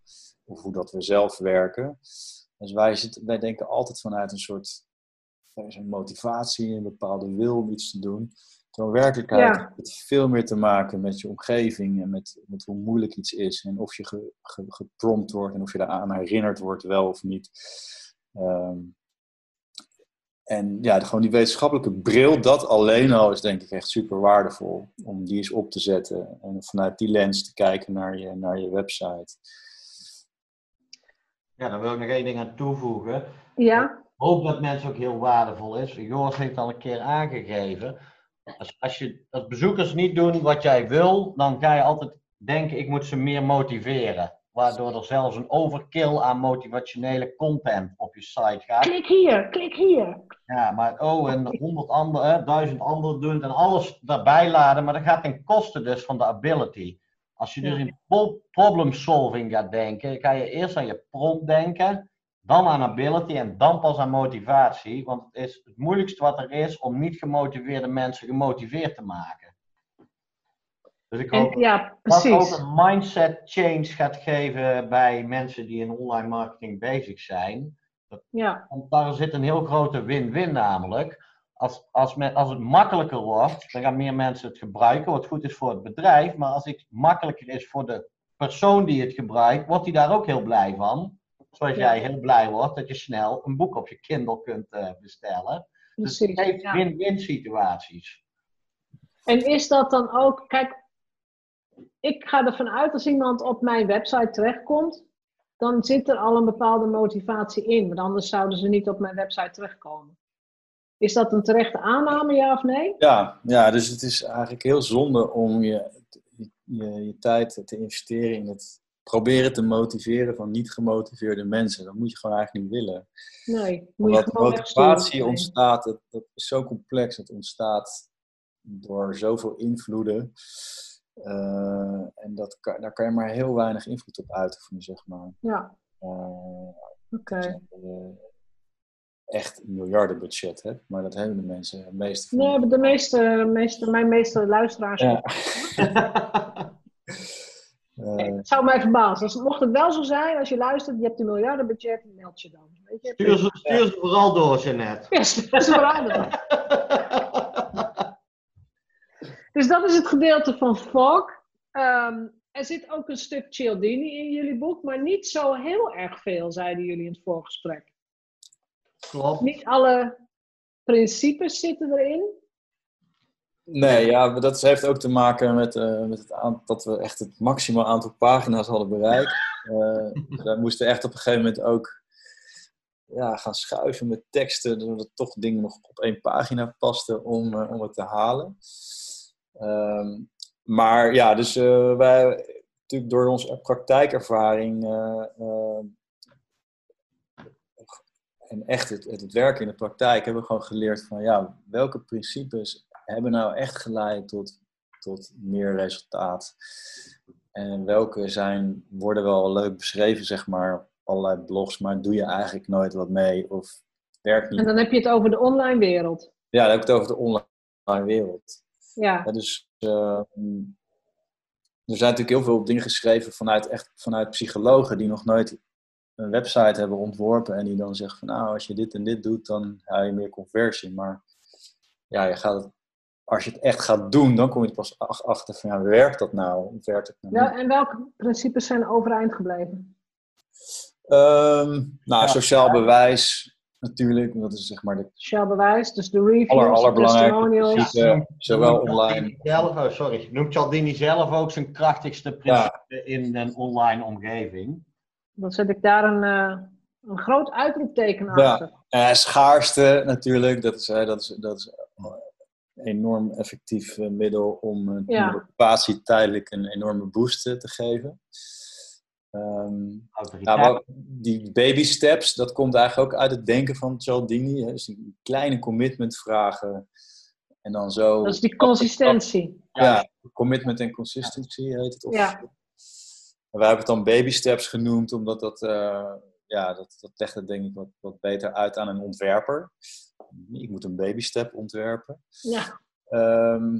of hoe dat we zelf werken. Dus wij, zitten, wij denken altijd vanuit een soort er is een motivatie, een bepaalde wil om iets te doen. In werkelijkheid Ja. heeft veel meer te maken met je omgeving en met, met hoe moeilijk iets is. En of je ge, ge, geprompt wordt en of je daaraan herinnerd wordt, wel of niet. Ehm, en ja, gewoon die wetenschappelijke bril, dat alleen al is denk ik echt super waardevol. Om die eens op te zetten en vanuit die lens te kijken naar je, naar je website. Ja, daar wil ik nog één ding aan toevoegen. Ja, Ik hoop dat mensen ook heel waardevol is. Joris heeft al een keer aangegeven. Als, als, je, als bezoekers niet doen wat jij wil, dan ga je altijd denken, ik moet ze meer motiveren. Waardoor er zelfs een overkill aan motivationele content op je site gaat. klik hier, klik hier. Ja, maar oh, en honderd andere, duizend anderen doen het en alles daarbij laden, maar dat gaat ten koste dus van de ability. Als je dus in pro- problem solving gaat denken, ga je eerst aan je prompt denken, dan aan ability en dan pas aan motivatie. Want het is het moeilijkste wat er is om niet gemotiveerde mensen gemotiveerd te maken. Dus ik hoop En, ja, dat precies. ook een mindset change gaat geven bij mensen die in online marketing bezig zijn. Ja, Want daar zit een heel grote win-win namelijk. Als, als, men, als het makkelijker wordt, dan gaan meer mensen het gebruiken, wat goed is voor het bedrijf. Maar als het makkelijker is voor de persoon die het gebruikt, wordt hij daar ook heel blij van. Zoals Ja. jij heel blij wordt dat je snel een boek op je Kindle kunt eh, bestellen. Dus het precies. heeft Ja. win-win situaties. En is dat dan ook, kijk, ik ga ervan uit als iemand op mijn website terechtkomt, dan zit er al een bepaalde motivatie in, want anders zouden ze niet op mijn website terechtkomen. Is dat een terechte aanname, ja of nee? Ja, ja, dus het is eigenlijk heel zonde om je, je, je tijd te investeren in het proberen te motiveren van niet gemotiveerde mensen. Dat moet je gewoon eigenlijk niet willen. Nee, Omdat motivatie ontstaat, dat, dat is zo complex. Het ontstaat door zoveel invloeden. Eh, en dat kan, daar kan je maar heel weinig invloed op uitoefenen, zeg maar. Ja, Eh, oké. je echt een miljardenbudget hebt, maar dat hebben de mensen de meeste van. Nee, de meeste, meeste, mijn meeste luisteraars. Ja. Eh, Het zou mij verbazen. Mocht het wel zo zijn, als je luistert, je hebt een miljardenbudget, meld je dan. Weet je? Stuur ze, stuur ze vooral door, Jeannette. Ja, is veranderen. Dus dat is het gedeelte van Fog. Ehm, er zit ook een stuk Cialdini in jullie boek, maar niet zo heel erg veel, zeiden jullie in het voorgesprek. Klopt. Niet alle principes zitten erin. Nee, ja, maar dat heeft ook te maken met, eh, met het aantal dat we echt het maximaal aantal pagina's hadden bereikt. Eh wij moesten echt op een gegeven moment ook ja, gaan schuiven met teksten, zodat toch dingen nog op één pagina pasten om, eh, om het te halen. Ehm, maar ja, dus wij, natuurlijk door onze praktijkervaring en echt het, het, het werken in de praktijk hebben we gewoon geleerd van ja, welke principes hebben nou echt geleid tot, tot meer resultaat. En welke zijn, worden wel leuk beschreven, zeg maar, op allerlei blogs, maar doe je eigenlijk nooit wat mee of werkt niet. En dan heb je het over de online wereld. Ja, dan heb ik het over de online wereld. Ja, Ja, dus uh, er zijn natuurlijk heel veel dingen geschreven vanuit, echt, vanuit psychologen die nog nooit een website hebben ontworpen en die dan zeggen van nou, als je dit en dit doet, dan haal je meer conversie. Maar ja, je gaat het, als je het echt gaat doen, dan kom je pas achter van ja, werkt dat nou? Werkt het nou Wel, en welke principes zijn overeind gebleven? Um, nou, ja, sociaal bewijs natuurlijk, dat is zeg maar de sociaal bewijs, dus de reviews, aller, testimonials. Ja, zowel online. Zelf, oh, sorry, noemt Cialdini zelf ook zijn krachtigste principe ja. in een online omgeving? Dan zet ik daar een, uh, een groot uitroepteken achter. Ja, uh, schaarste natuurlijk, dat is, uh, dat is, dat is enorm effectief uh, middel om uh, Ja. de occupatie tijdelijk een enorme boost uh, te geven. Nou, wat- die baby steps, dat komt eigenlijk ook uit het denken van Cialdini. Hè? Dus die kleine commitment vragen. En dan zo... Dat is die consistentie. Ja, commitment en consistency heet het. Of, Ja. En wij hebben het dan baby steps genoemd, omdat dat, eh, ja, dat, dat legt het denk ik wat, wat beter uit aan een ontwerper. Ik moet een baby step ontwerpen. Ja. Ehm,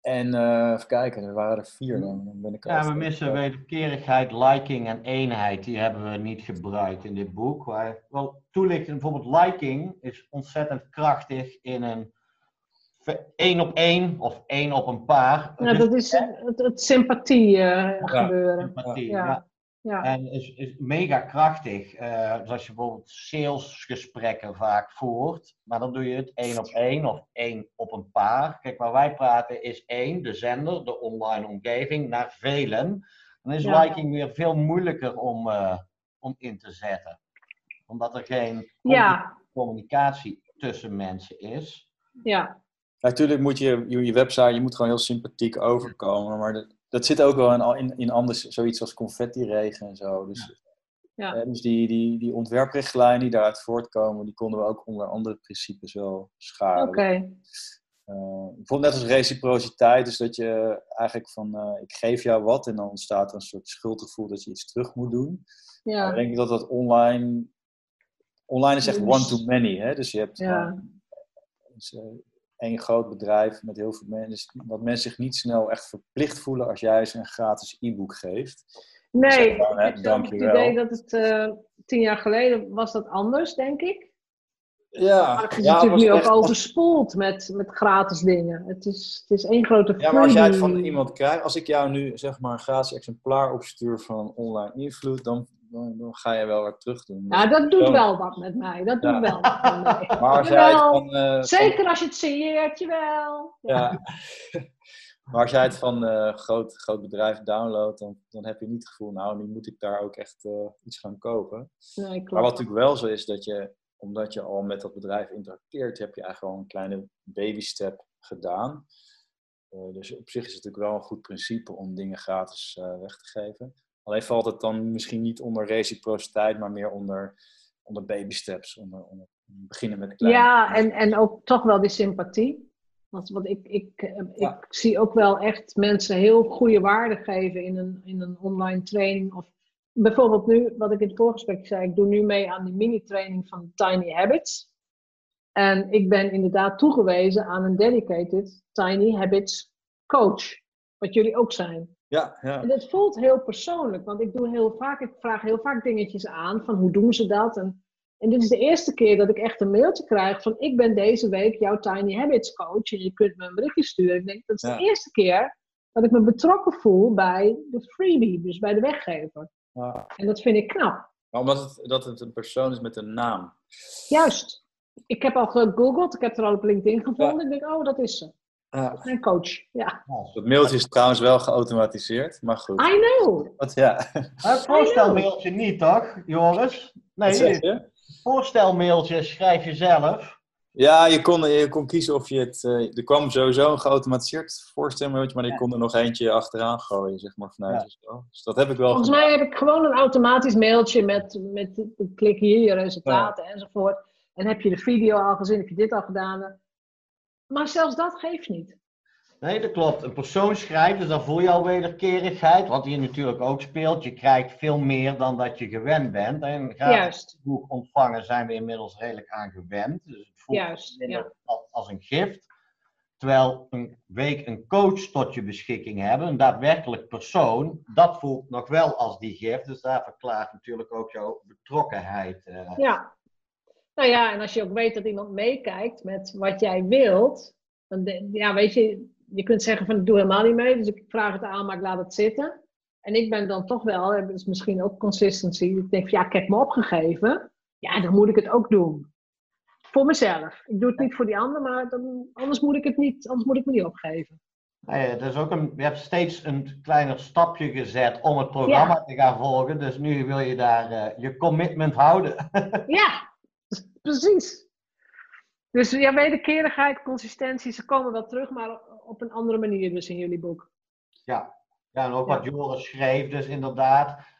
en eh, even kijken, er waren er vier dan. dan ben ik Ja, we missen wederkerigheid, liking en eenheid. Die hebben we niet gebruikt in dit boek. Waar, wel, toelichten, bijvoorbeeld liking is ontzettend krachtig in een één op één of één op een paar. Ja, dat is het, het sympathie eh, gebeuren. sympathie, Ja. ja. Ja. En is, is mega krachtig. Eh, dus als je bijvoorbeeld salesgesprekken vaak voert, maar dan doe je het één op één of één op een paar. Kijk, waar wij praten is één, de zender, de online omgeving, naar velen. Dan is Ja. liking weer veel moeilijker om, eh, om in te zetten. Omdat er geen Ja, communicatie tussen mensen is. ja. Natuurlijk moet je, je website, je moet gewoon heel sympathiek overkomen. Maar dat, dat zit ook wel in, in, in anders, zoiets als confetti-regen en zo. Dus, Ja. eh, dus die, die, die ontwerprichtlijnen die daaruit voortkomen, die konden we ook onder andere principes wel scharen. Oké. Eh, bijvoorbeeld net als reciprociteit, dus dat je eigenlijk van eh, ik geef jou wat en dan ontstaat er een soort schuldgevoel dat je iets terug moet doen. Ja. ik denk dat dat online, online is echt Dus- one to many. Hè? Dus je hebt Ja. dus, één groot bedrijf met heel veel mensen, dus dat mensen zich niet snel echt verplicht voelen als jij ze een gratis e-book geeft. Nee, dan, hè, ik heb het idee dat het eh, tien jaar geleden was dat anders, denk ik. Ja, Maar het is ja, natuurlijk nu ook overspoeld met, met gratis dingen. Het is, het is één grote Ja, maar als jij het van iemand krijgt, als ik jou nu zeg maar een gratis exemplaar opstuur van online invloed, dan, dan, dan ga je wel wat terug doen. Ja, dat doet wel wat met mij. Dat doet Ja. wel wat met mij. Maar van, eh, Zeker als je het signeert, jawel. Ja. Maar als jij het van een groot, groot bedrijf downloadt, dan, dan heb je niet het gevoel, nou, nu moet ik daar ook echt eh, iets gaan kopen. Nee, Maar wat klopt. natuurlijk wel zo is, dat je, omdat je al met dat bedrijf interacteert, heb je eigenlijk al een kleine baby step gedaan. Eh, dus op zich is het natuurlijk wel een goed principe om dingen gratis eh, weg te geven. Alleen valt het dan misschien niet onder reciprociteit, maar meer onder, onder baby steps. Onder, onder beginnen met kleine Ja, en, en ook toch wel die sympathie. Want, want ik, ik, eh, Ja. ik zie ook wel echt mensen heel goede waarde geven in een, in een online training. Of bijvoorbeeld nu, wat ik in het voorgesprek zei, ik doe nu mee aan die mini-training van Tiny Habits. En ik ben inderdaad toegewezen aan een dedicated Tiny Habits coach. Wat jullie ook zijn. Ja, ja. En het voelt heel persoonlijk, want ik doe heel vaak, ik vraag heel vaak dingetjes aan van hoe doen ze dat? En, en dit is de eerste keer dat ik echt een mailtje krijg van ik ben deze week jouw Tiny Habits coach en je kunt me een berichtje sturen. Ik denk dat is Ja. de eerste keer dat ik me betrokken voel bij de freebie, dus bij de weggever. Ja. En dat vind ik knap. Maar omdat het, dat het een persoon is met een naam. Juist. Ik heb al gegoogeld, ik heb er al op LinkedIn gevonden. Ik denk, oh, dat is ze. Ja. Mijn coach. Ja. Dat mailtje is trouwens wel geautomatiseerd, maar goed. I know. Wat, ja. Het voorstelmailtje niet, toch, Joris? Wat zeg Nee, je? het voorstelmailtje schrijf je zelf. Ja, je kon, je kon kiezen of je het... eh, er kwam sowieso een geautomatiseerd voorstelmailtje, maar je kon er nog eentje achteraan gooien, zeg maar, vanuit Ja. jezelf. Dus dat heb ik wel Volgens mij heb ik gewoon een automatisch mailtje met, met klik hier je resultaten enzovoort. En heb je de video al gezien, heb je dit al gedaan. Maar zelfs dat geeft niet. Nee, dat klopt. Een persoon schrijft, dus dan voel je al wederkerigheid. Wat hier natuurlijk ook speelt. Je krijgt veel meer dan dat je gewend bent. En gratis boek ontvangen zijn we inmiddels redelijk aan gewend. Dus het voelt juist. Ja. als een gift. Terwijl een week een coach tot je beschikking hebben, een daadwerkelijk persoon, dat voelt nog wel als die gift. Dus daar verklaart natuurlijk ook jouw betrokkenheid. eh. ja. Nou ja, en als je ook weet dat iemand meekijkt met wat jij wilt. Dan de- ja, weet je, je kunt zeggen van ik doe helemaal niet mee. Dus ik vraag het aan, maar ik laat het zitten. En ik ben dan toch wel, is misschien ook consistency. Ik denk van ja, ik heb me opgegeven. Ja, dan moet ik het ook doen. Voor mezelf. Ik doe het niet voor die ander, maar dan, anders moet ik het niet, anders moet ik me niet opgeven. Nee, het is ook een, je hebt steeds een kleiner stapje gezet om het programma te gaan volgen. Dus nu wil je daar eh, je commitment houden. Ja, precies. Dus ja, wederkerigheid, consistentie, ze komen wel terug, maar op een andere manier dus in jullie boek. Ja, en ook Ja. wat Joris schreef, dus inderdaad.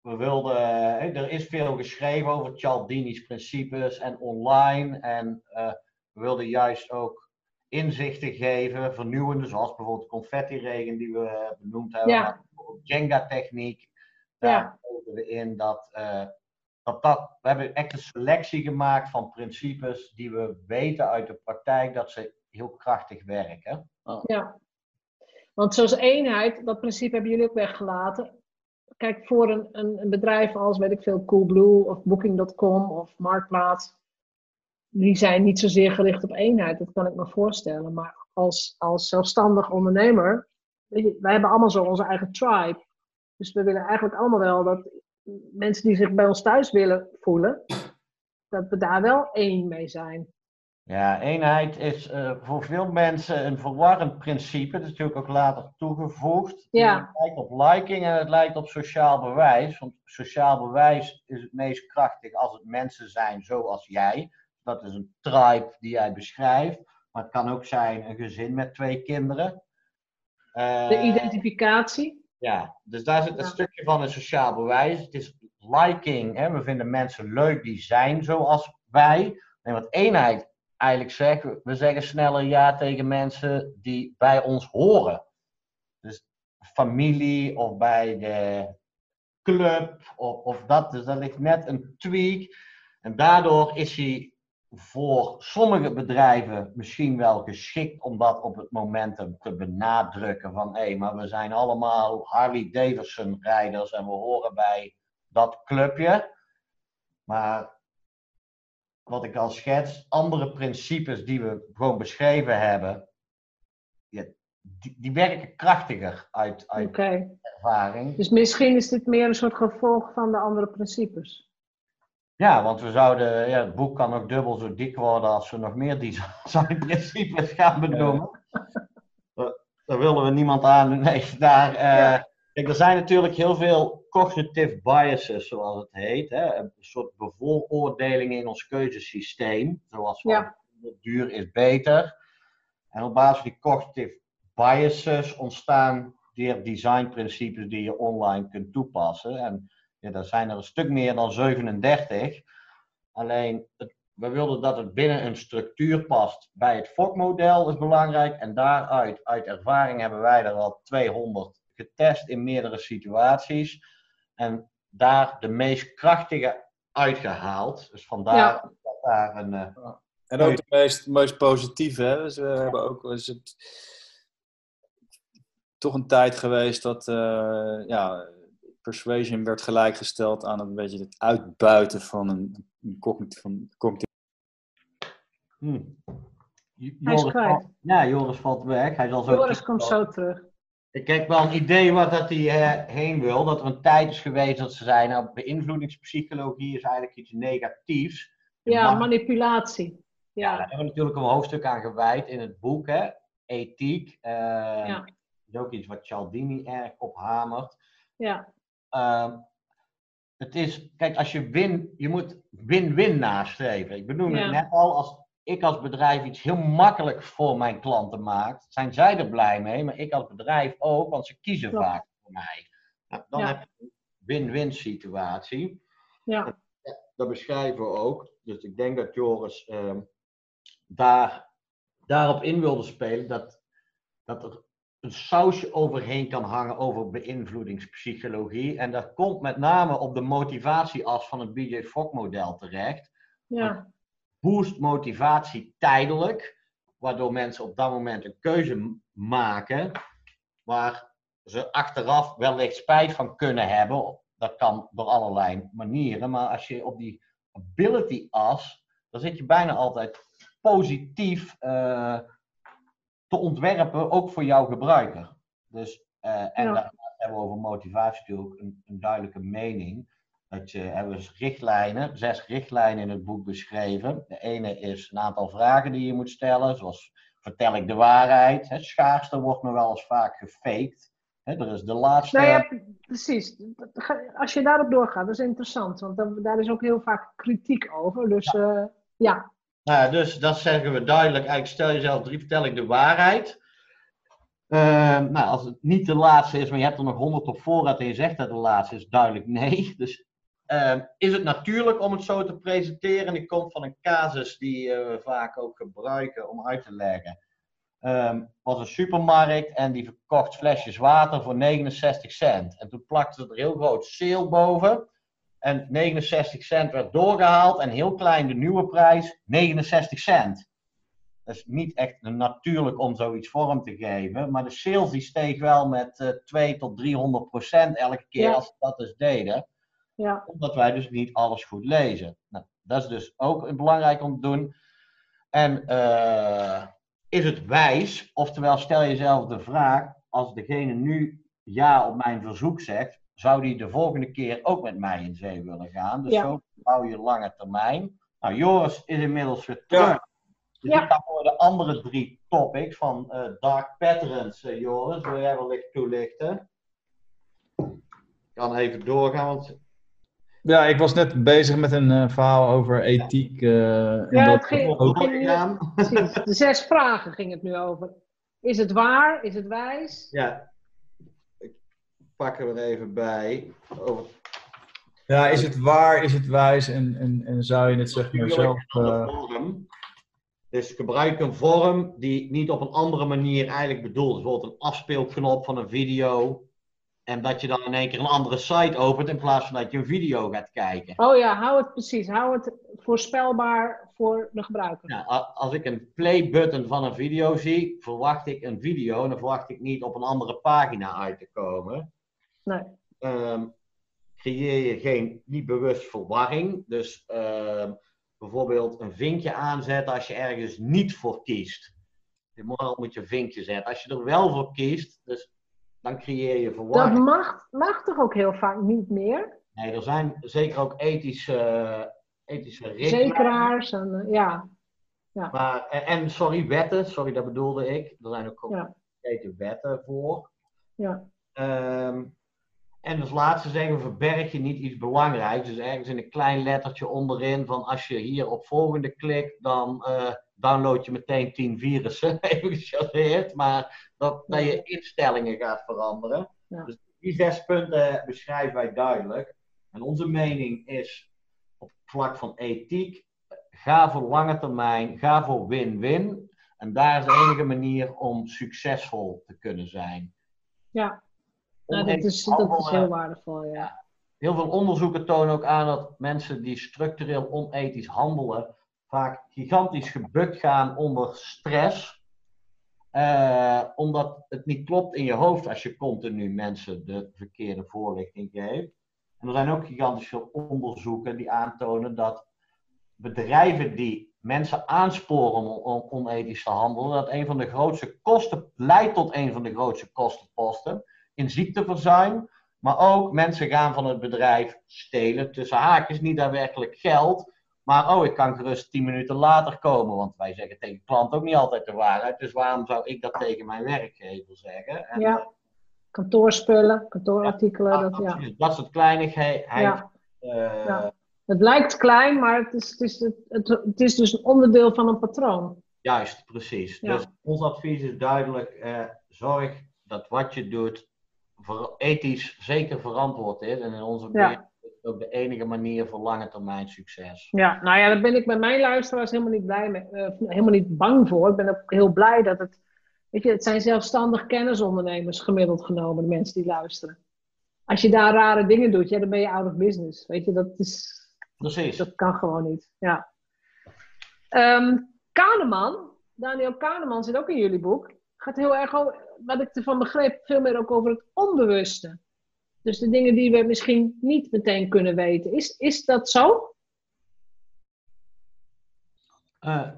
we wilden, eh, er is veel geschreven over Cialdini's principes en online. En eh, we wilden juist ook inzichten geven, vernieuwende, zoals bijvoorbeeld de confetti-regen die we benoemd hebben. Ja. Jenga-techniek. Daar Ja. we in dat, eh, dat dat. We hebben echt een selectie gemaakt van principes die we weten uit de praktijk dat ze heel krachtig werken. Ja. Want zoals eenheid, dat principe hebben jullie ook weggelaten. Kijk, voor een, een, een bedrijf als, weet ik veel, Coolblue of Booking.com of Marktplaats, die zijn niet zozeer gericht op eenheid, dat kan ik me voorstellen. Maar als, als zelfstandig ondernemer, weet je, wij hebben allemaal zo onze eigen tribe. Dus we willen eigenlijk allemaal wel dat mensen die zich bij ons thuis willen voelen, dat we daar wel één mee zijn. Ja, eenheid is eh, voor veel mensen een verwarrend principe. Dat is natuurlijk ook later toegevoegd. Ja. Het lijkt op liking en het lijkt op sociaal bewijs. Want sociaal bewijs is het meest krachtig als het mensen zijn zoals jij. Dat is een tribe die jij beschrijft. Maar het kan ook zijn een gezin met twee kinderen. Eh, De identificatie. Ja, dus daar zit een Ja. stukje van een sociaal bewijs. Het is liking. Hè? We vinden mensen leuk die zijn zoals wij. En wat eenheid eigenlijk zegt, we- we zeggen sneller ja tegen mensen die bij ons horen. Dus familie of bij de club of, of dat. Dus dat ligt net een tweak. En daardoor is hij voor sommige bedrijven misschien wel geschikt om dat op het momentum te benadrukken. Van hé, maar we zijn allemaal Harley Davidson rijders en we horen bij dat clubje. Maar wat ik al schets, andere principes die we gewoon beschreven hebben, die, die werken krachtiger uit, uit ervaring. Dus misschien is dit meer een soort gevolg van de andere principes. Ja, want we zouden, ja, het boek kan ook dubbel zo dik worden als we nog meer designprincipes gaan benoemen. Daar willen we niemand aan. Nee, daar, eh, Ja. Kijk, er zijn natuurlijk heel veel cognitive biases, zoals het heet. Hè? Een soort bevooroordelingen in ons keuzesysteem. Zoals van, Ja. duur is beter. En op basis van die cognitive biases ontstaan weer designprincipes die je online kunt toepassen. En ja, daar zijn er een stuk meer dan 37. Alleen, het, we wilden dat het binnen een structuur past bij het FOC-model, is belangrijk. En daaruit, uit ervaring, hebben wij er al 200 getest in meerdere situaties. En daar de meest krachtige uitgehaald. Dus vandaar Ja. dat daar een. eh, En ook de meest, meest positieve. Hè? Dus we hebben ook is het toch een tijd geweest dat eh, ja, persuasion werd gelijkgesteld aan een beetje het uitbuiten van een, een cognitief, van cognitief. hmm. J- Hij is Joris kwijt. valt- ja, Joris valt weg. Hij zal zo Joris komt zo terug. Ik heb wel een idee wat dat hij eh, heen wil. Dat er een tijd is geweest dat ze zeiden, nou, beïnvloedingspsychologie is eigenlijk iets negatiefs. Ja, manipulatie. Ja, Ja, daar hebben we natuurlijk een hoofdstuk aan gewijd in het boek, hè? Ethiek. eh, Ja. Dat is ook iets wat Cialdini erg op hamert. ja, Ehm, het is, kijk, als je win, je moet win-win nastreven. Ik Ja. het net al, als ik als bedrijf iets heel makkelijk voor mijn klanten maak, zijn zij er blij mee, maar ik als bedrijf ook, want ze kiezen Klopt. vaak voor mij. Nou, dan Ja. heb je een win-win situatie. ja. Dat beschrijven we ook. Dus ik denk dat Joris ehm, daar, daarop in wilde spelen dat, dat er een sausje overheen kan hangen over beïnvloedingspsychologie. En dat komt met name op de motivatieas van het BJ Fogg model terecht. ja. Boost motivatie tijdelijk, waardoor mensen op dat moment een keuze maken waar ze achteraf wellicht spijt van kunnen hebben. Dat kan door allerlei manieren, maar als je op die ability as, dan zit je bijna altijd positief eh, te ontwerpen, ook voor jouw gebruiker. Dus, eh, en Ja. daar hebben we over motivatie natuurlijk een, een duidelijke mening. Dat je, hebben we dus richtlijnen, zes richtlijnen in het boek beschreven. De ene is een aantal vragen die je moet stellen, zoals vertel ik de waarheid? Hè, schaarste wordt me wel eens vaak gefaked. Hè, er is de laatste. Nou ja, precies. Als je daarop doorgaat, dat is interessant. Want daar is ook heel vaak kritiek over. Dus ja, ja. Nou, dus dat zeggen we duidelijk. Eigenlijk stel jezelf drie, vertel ik de waarheid. Ehm, nou, als het niet de laatste is, maar je hebt er nog 100 op voorraad en je zegt dat de laatste is, duidelijk nee. Dus ehm, is het natuurlijk om het zo te presenteren? Die komt van een casus die eh, we vaak ook gebruiken om uit te leggen. Ehm was een supermarkt en die verkocht flesjes water voor 69 cent. En toen plakten ze er heel groot sale boven. En 69 cent werd doorgehaald en heel klein de nieuwe prijs 69 cent. Dat is niet echt natuurlijk om zoiets vorm te geven. Maar de sales die steeg wel met eh 2 tot 300 procent elke keer Ja. als ze dat dus deden. Ja, Omdat wij dus niet alles goed lezen. Nou, dat is dus ook belangrijk om te doen. En eh, is het wijs? Oftewel, stel jezelf de vraag: als degene nu ja op mijn verzoek zegt, zou die de volgende keer ook met mij in zee willen gaan? Dus Ja. zo bouw je lange termijn. Nou, Joris is inmiddels weer terug. Ja. Dus Ja. ik ga voor de andere drie topics van eh, Dark Patterns, eh, Joris. Wil jij wellicht toelichten? Ik kan even doorgaan, want Ja, ik was net bezig met een eh, verhaal over ethiek. eh, en Ja, dat het ging- ook- ging nu- zes vragen ging het nu over. Is het waar? Is het wijs? Ja, pak er weer even bij. Over ja, is het waar, is het wijs en, en, en zou je het zeg maar zelf... Eh. Dus gebruik een vorm die niet op een andere manier eigenlijk bedoeld is. Bijvoorbeeld een afspeelknop van een video. En dat je dan in één keer een andere site opent in plaats van dat je een video gaat kijken. Oh ja, hou het precies. Hou het voorspelbaar voor de gebruiker. Nou, a- als ik een play button van een video zie, verwacht ik een video en dan verwacht ik niet op een andere pagina uit te komen. Nee. Ehm, creëer je geen, niet bewust verwarring. Dus ehm, bijvoorbeeld een vinkje aanzetten als je ergens niet voor kiest. Normaal moet je een vinkje zetten. Als je er wel voor kiest, dus, dan creëer je Dat verwarring. mag, mag toch ook heel vaak niet meer? Nee, er zijn zeker ook ethische, ethische richtlijnen. Zekeraars en eh, ja. Maar, en, en sorry, wetten, sorry, dat bedoelde ik. Er zijn ook Ja. concrete wetten voor. Ja. Ehm, en als laatste zeggen we, verberg je niet iets belangrijks. Dus ergens in een klein lettertje onderin van als je hier op volgende klikt, dan eh, download je meteen 10 virussen. Even gechargeerd, maar dat, dat je instellingen gaat veranderen. Ja. Dus die zes punten beschrijven wij duidelijk. En onze mening is op het vlak van ethiek, ga voor lange termijn, ga voor win-win. En daar is de enige manier om succesvol te kunnen zijn. Ja. Nou, dat, Onethisch is, dat is heel waardevol, ja. Heel veel onderzoeken tonen ook aan dat mensen die structureel onethisch handelen, vaak gigantisch gebukt gaan onder stress. Eh, omdat het niet klopt in je hoofd als je continu mensen de verkeerde voorlichting geeft. En er zijn ook gigantisch veel onderzoeken die aantonen dat bedrijven die mensen aansporen om on- onethisch te handelen, dat een van de grootste kosten leidt tot een van de grootste kostenposten in ziekteverzuim. Maar ook mensen gaan van het bedrijf stelen tussen haakjes, niet daadwerkelijk geld. Maar oh, ik kan gerust 10 minuten later komen, want wij zeggen tegen klant ook niet altijd de waarheid. Dus waarom zou ik dat tegen mijn werkgever zeggen? En, Ja. Kantoorspullen, kantoorartikelen, eh, dat, ja. dat soort kleinigheid. Ja. eh, Ja. Het lijkt klein, maar het is, het, is, het, het, is dus een onderdeel van een patroon. Juist, precies. Dus ons advies is duidelijk: eh, zorg dat wat je doet ethisch zeker verantwoord is. En in onze Ja. het ook de enige manier voor lange termijn succes. Ja, nou ja, daar ben ik met mijn luisteraars helemaal niet blij mee, eh, helemaal niet bang voor. Ik ben ook heel blij dat het, weet je, het zijn zelfstandig kennisondernemers gemiddeld genomen, de mensen die luisteren. Als je daar rare dingen doet, ja, dan ben je out of business. Weet je, dat is, Precies. dat kan gewoon niet. Ja. Ehm, Kahneman, Daniel Kahneman zit ook in jullie boek. Gaat heel erg over, wat ik ervan begreep, veel meer ook over het onbewuste. Dus de dingen die we misschien niet meteen kunnen weten. Is, is dat zo? Eh,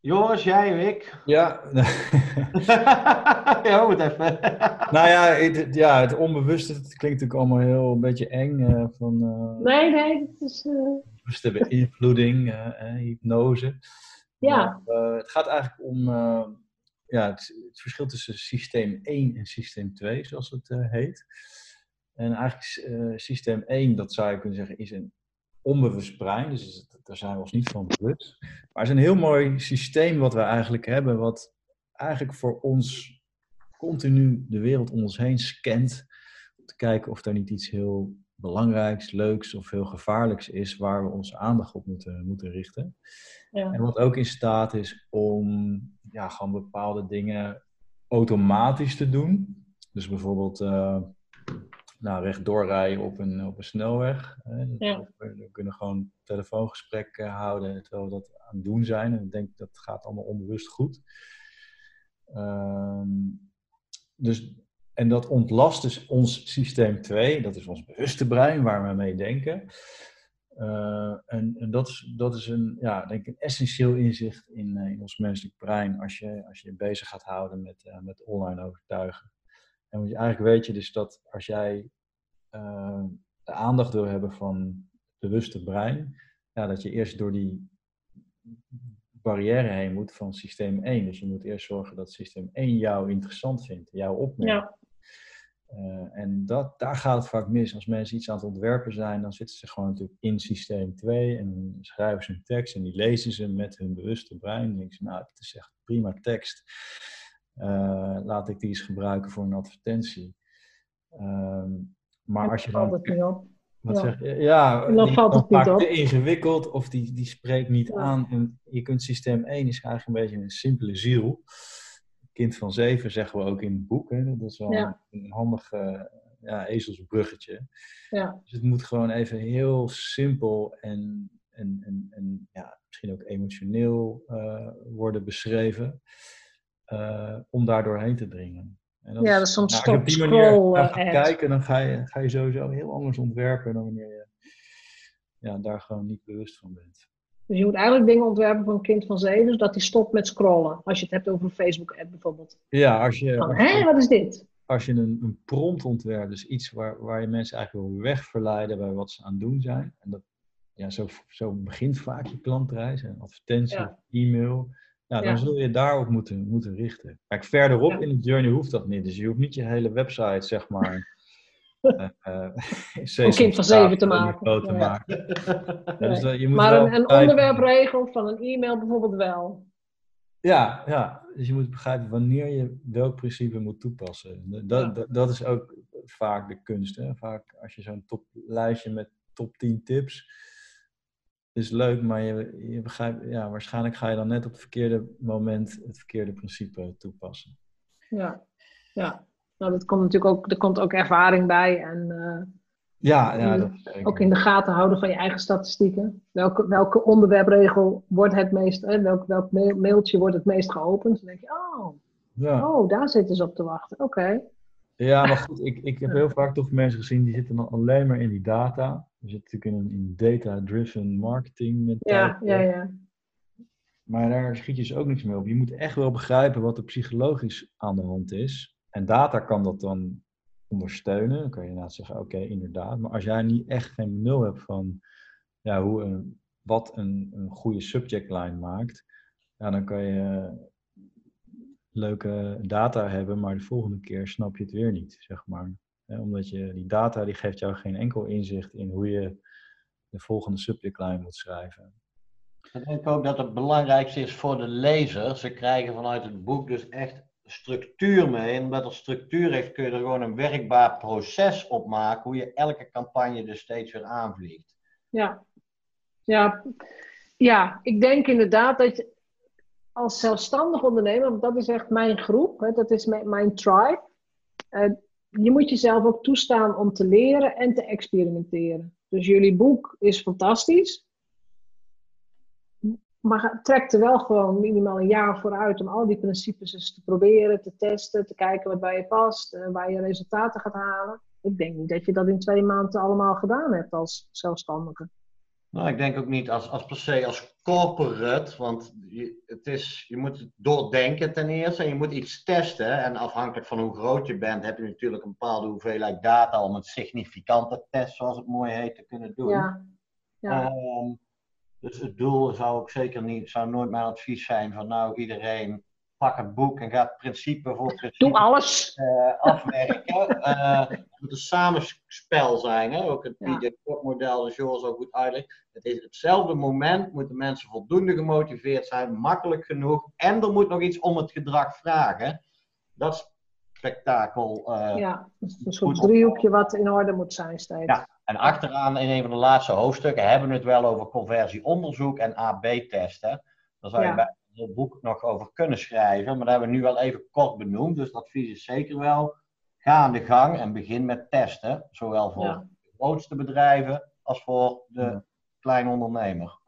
Joris, jij of ik? Ja, ja, moet even. nou ja het, ja, het onbewuste het klinkt natuurlijk allemaal heel een beetje eng. eh, van eh, Nee, nee, het is. eh, bewuste beïnvloeding, hypnose. ja, Maar, eh, het gaat eigenlijk om eh, ja, het, verschil tussen systeem 1 en systeem 2, zoals het eh, heet. En eigenlijk eh, systeem 1, dat zou je kunnen zeggen, is een onbewust brein. Dus daar zijn we ons niet van bewust. Maar het is een heel mooi systeem wat we eigenlijk hebben, wat eigenlijk voor ons continu de wereld om ons heen scant. Om te kijken of er niet iets heel belangrijks, leuks of heel gevaarlijks is waar we onze aandacht op moeten, moeten richten. Ja. En wat ook in staat is om ja, gewoon bepaalde dingen automatisch te doen. Dus bijvoorbeeld uh, nou, rechtdoor rijden op een, op een snelweg. Ja. We kunnen gewoon telefoongesprekken houden terwijl we dat aan het doen zijn. En ik denk dat gaat allemaal onbewust goed. Ehm, dus, en dat ontlast dus ons systeem 2, dat is ons bewuste brein waar we mee denken. Uh, en, dat, is, dat is een, ja, denk een essentieel inzicht in, uh, in ons menselijk brein als je als je bezig gaat houden met, uh, met online overtuigen. En wat je eigenlijk weet je dus dat als jij de aandacht wil hebben van het bewuste brein, ja, dat je eerst door die barrière heen moet van systeem 1. Dus je moet eerst zorgen dat systeem 1 jou interessant vindt, jou opneemt. Ja. Uh, en dat, daar gaat het vaak mis. Als mensen iets aan het ontwerpen zijn, dan zitten ze gewoon natuurlijk in systeem 2 en schrijven ze een tekst en die lezen ze met hun bewuste brein. Dan denken ze, nou, het is echt prima tekst. Uh, laat ik die eens gebruiken voor een advertentie. Uh, maar als je dan... Het niet op. Wat ja. zeg je? Ja, dan valt het niet op. te ingewikkeld of die, die spreekt niet aan. En je kunt systeem 1 is eigenlijk een beetje een simpele ziel kind van zeven zeggen we ook in het boek. Hè? Dat is wel een handig ja, ezelsbruggetje. Ja. Dus het moet gewoon even heel simpel en, en, en, en ja, misschien ook emotioneel uh, worden beschreven. Uh, om daar doorheen te dringen. En dat ja, dat is soms nou, stop, Als je op die manier gaat kijken, dan ga je, ga je sowieso heel anders ontwerpen dan wanneer je ja, daar gewoon niet bewust van bent. Dus je moet eigenlijk dingen ontwerpen voor een kind van zeven, zodat hij stopt met scrollen. Als je het hebt over een Facebook-app bijvoorbeeld. Ja, als je. hé, wat is dit? Als je een, een prompt ontwerpt, dus iets waar, waar je mensen eigenlijk wil wegverleiden bij wat ze aan het doen zijn. En dat, ja, zo, zo begint vaak je klantreis, een advertentie, e-mail. Nou, dan zul je daarop moeten, moeten richten. Kijk, verderop in de journey hoeft dat niet. Dus je hoeft niet je hele website, zeg maar een kind van zeven te maken. Te maken. dus, uh, je moet maar een, een onderwerpregel van een e-mail bijvoorbeeld wel. Ja, ja, dus je moet begrijpen wanneer je welk principe moet toepassen. Dat, ja. dat, dat, is ook vaak de kunst. Hè? Vaak als je zo'n lijstje met top 10 tips is leuk, maar je, je begrijpt, ja, waarschijnlijk ga je dan net op het verkeerde moment het verkeerde principe toepassen. Ja, ja. Nou, dat komt natuurlijk ook, er komt ook ervaring bij. En, uh, ja, ja dat ook in de gaten houden van je eigen statistieken. Welke, welke onderwerpregel wordt het meest, hè, welk, welk mailtje wordt het meest geopend? Dan denk je, oh, ja. oh daar zitten ze op te wachten. Oké. Ja, maar goed, ik, ik heb heel vaak toch mensen gezien die zitten dan alleen maar in die data. Je zit natuurlijk in een in data-driven marketing. Ja, ja, ja. Maar daar schiet je dus ook niks mee op. Je moet echt wel begrijpen wat er psychologisch aan de hand is. En data kan dat dan ondersteunen. Dan kan je inderdaad zeggen, oké, inderdaad. Maar als jij niet echt geen nul hebt van ja, hoe een, wat een, een goede subject line maakt, ja, dan kan je leuke data hebben, maar de volgende keer snap je het weer niet, zeg maar. omdat je die data die geeft jou geen enkel inzicht in hoe je de volgende subject line moet schrijven. Ik denk ook dat het belangrijkste is voor de lezer. Ze krijgen vanuit het boek dus echt structuur mee. En met er structuur heeft, kun je er gewoon een werkbaar proces op maken, hoe je elke campagne dus steeds weer aanvliegt. Ja, ja. ja ik denk inderdaad dat je als zelfstandig ondernemer, want dat is echt mijn groep, hè, dat is mijn, tribe. Uh, je moet jezelf ook toestaan om te leren en te experimenteren. Dus jullie boek is fantastisch. Maar trek er wel gewoon minimaal een jaar vooruit om al die principes eens te proberen, te testen, te kijken wat bij je past, uh, waar je resultaten gaat halen. Ik denk niet dat je dat in twee maanden allemaal gedaan hebt als zelfstandige. Nou, ik denk ook niet als, als per se als corporate, want je, het is, je moet het doordenken ten eerste en je moet iets testen. En afhankelijk van hoe groot je bent, heb je natuurlijk een bepaalde hoeveelheid data om een significante test, zoals het mooi heet, te kunnen doen. Ja. ja. Um, dus het doel zou ook zeker niet, zou nooit mijn advies zijn van nou iedereen pak het boek en gaat principe voor principe Doe alles. Uh, afwerken. uh, het moet een samenspel zijn. Hè? Ook het ja. model, de Joel zo goed uitlegt. Het is hetzelfde moment moeten mensen voldoende gemotiveerd zijn, makkelijk genoeg. En er moet nog iets om het gedrag vragen. Dat is spektakel. eh, Ja, een soort driehoekje wat in orde moet zijn steeds. Ja. En achteraan in een van de laatste hoofdstukken hebben we het wel over conversieonderzoek en AB-testen. Daar zou je bij het boek nog over kunnen schrijven, maar dat hebben we nu wel even kort benoemd. Dus het advies is zeker wel, ga aan de gang en begin met testen. Zowel voor Ja. de grootste bedrijven als voor de Ja. kleine ondernemer.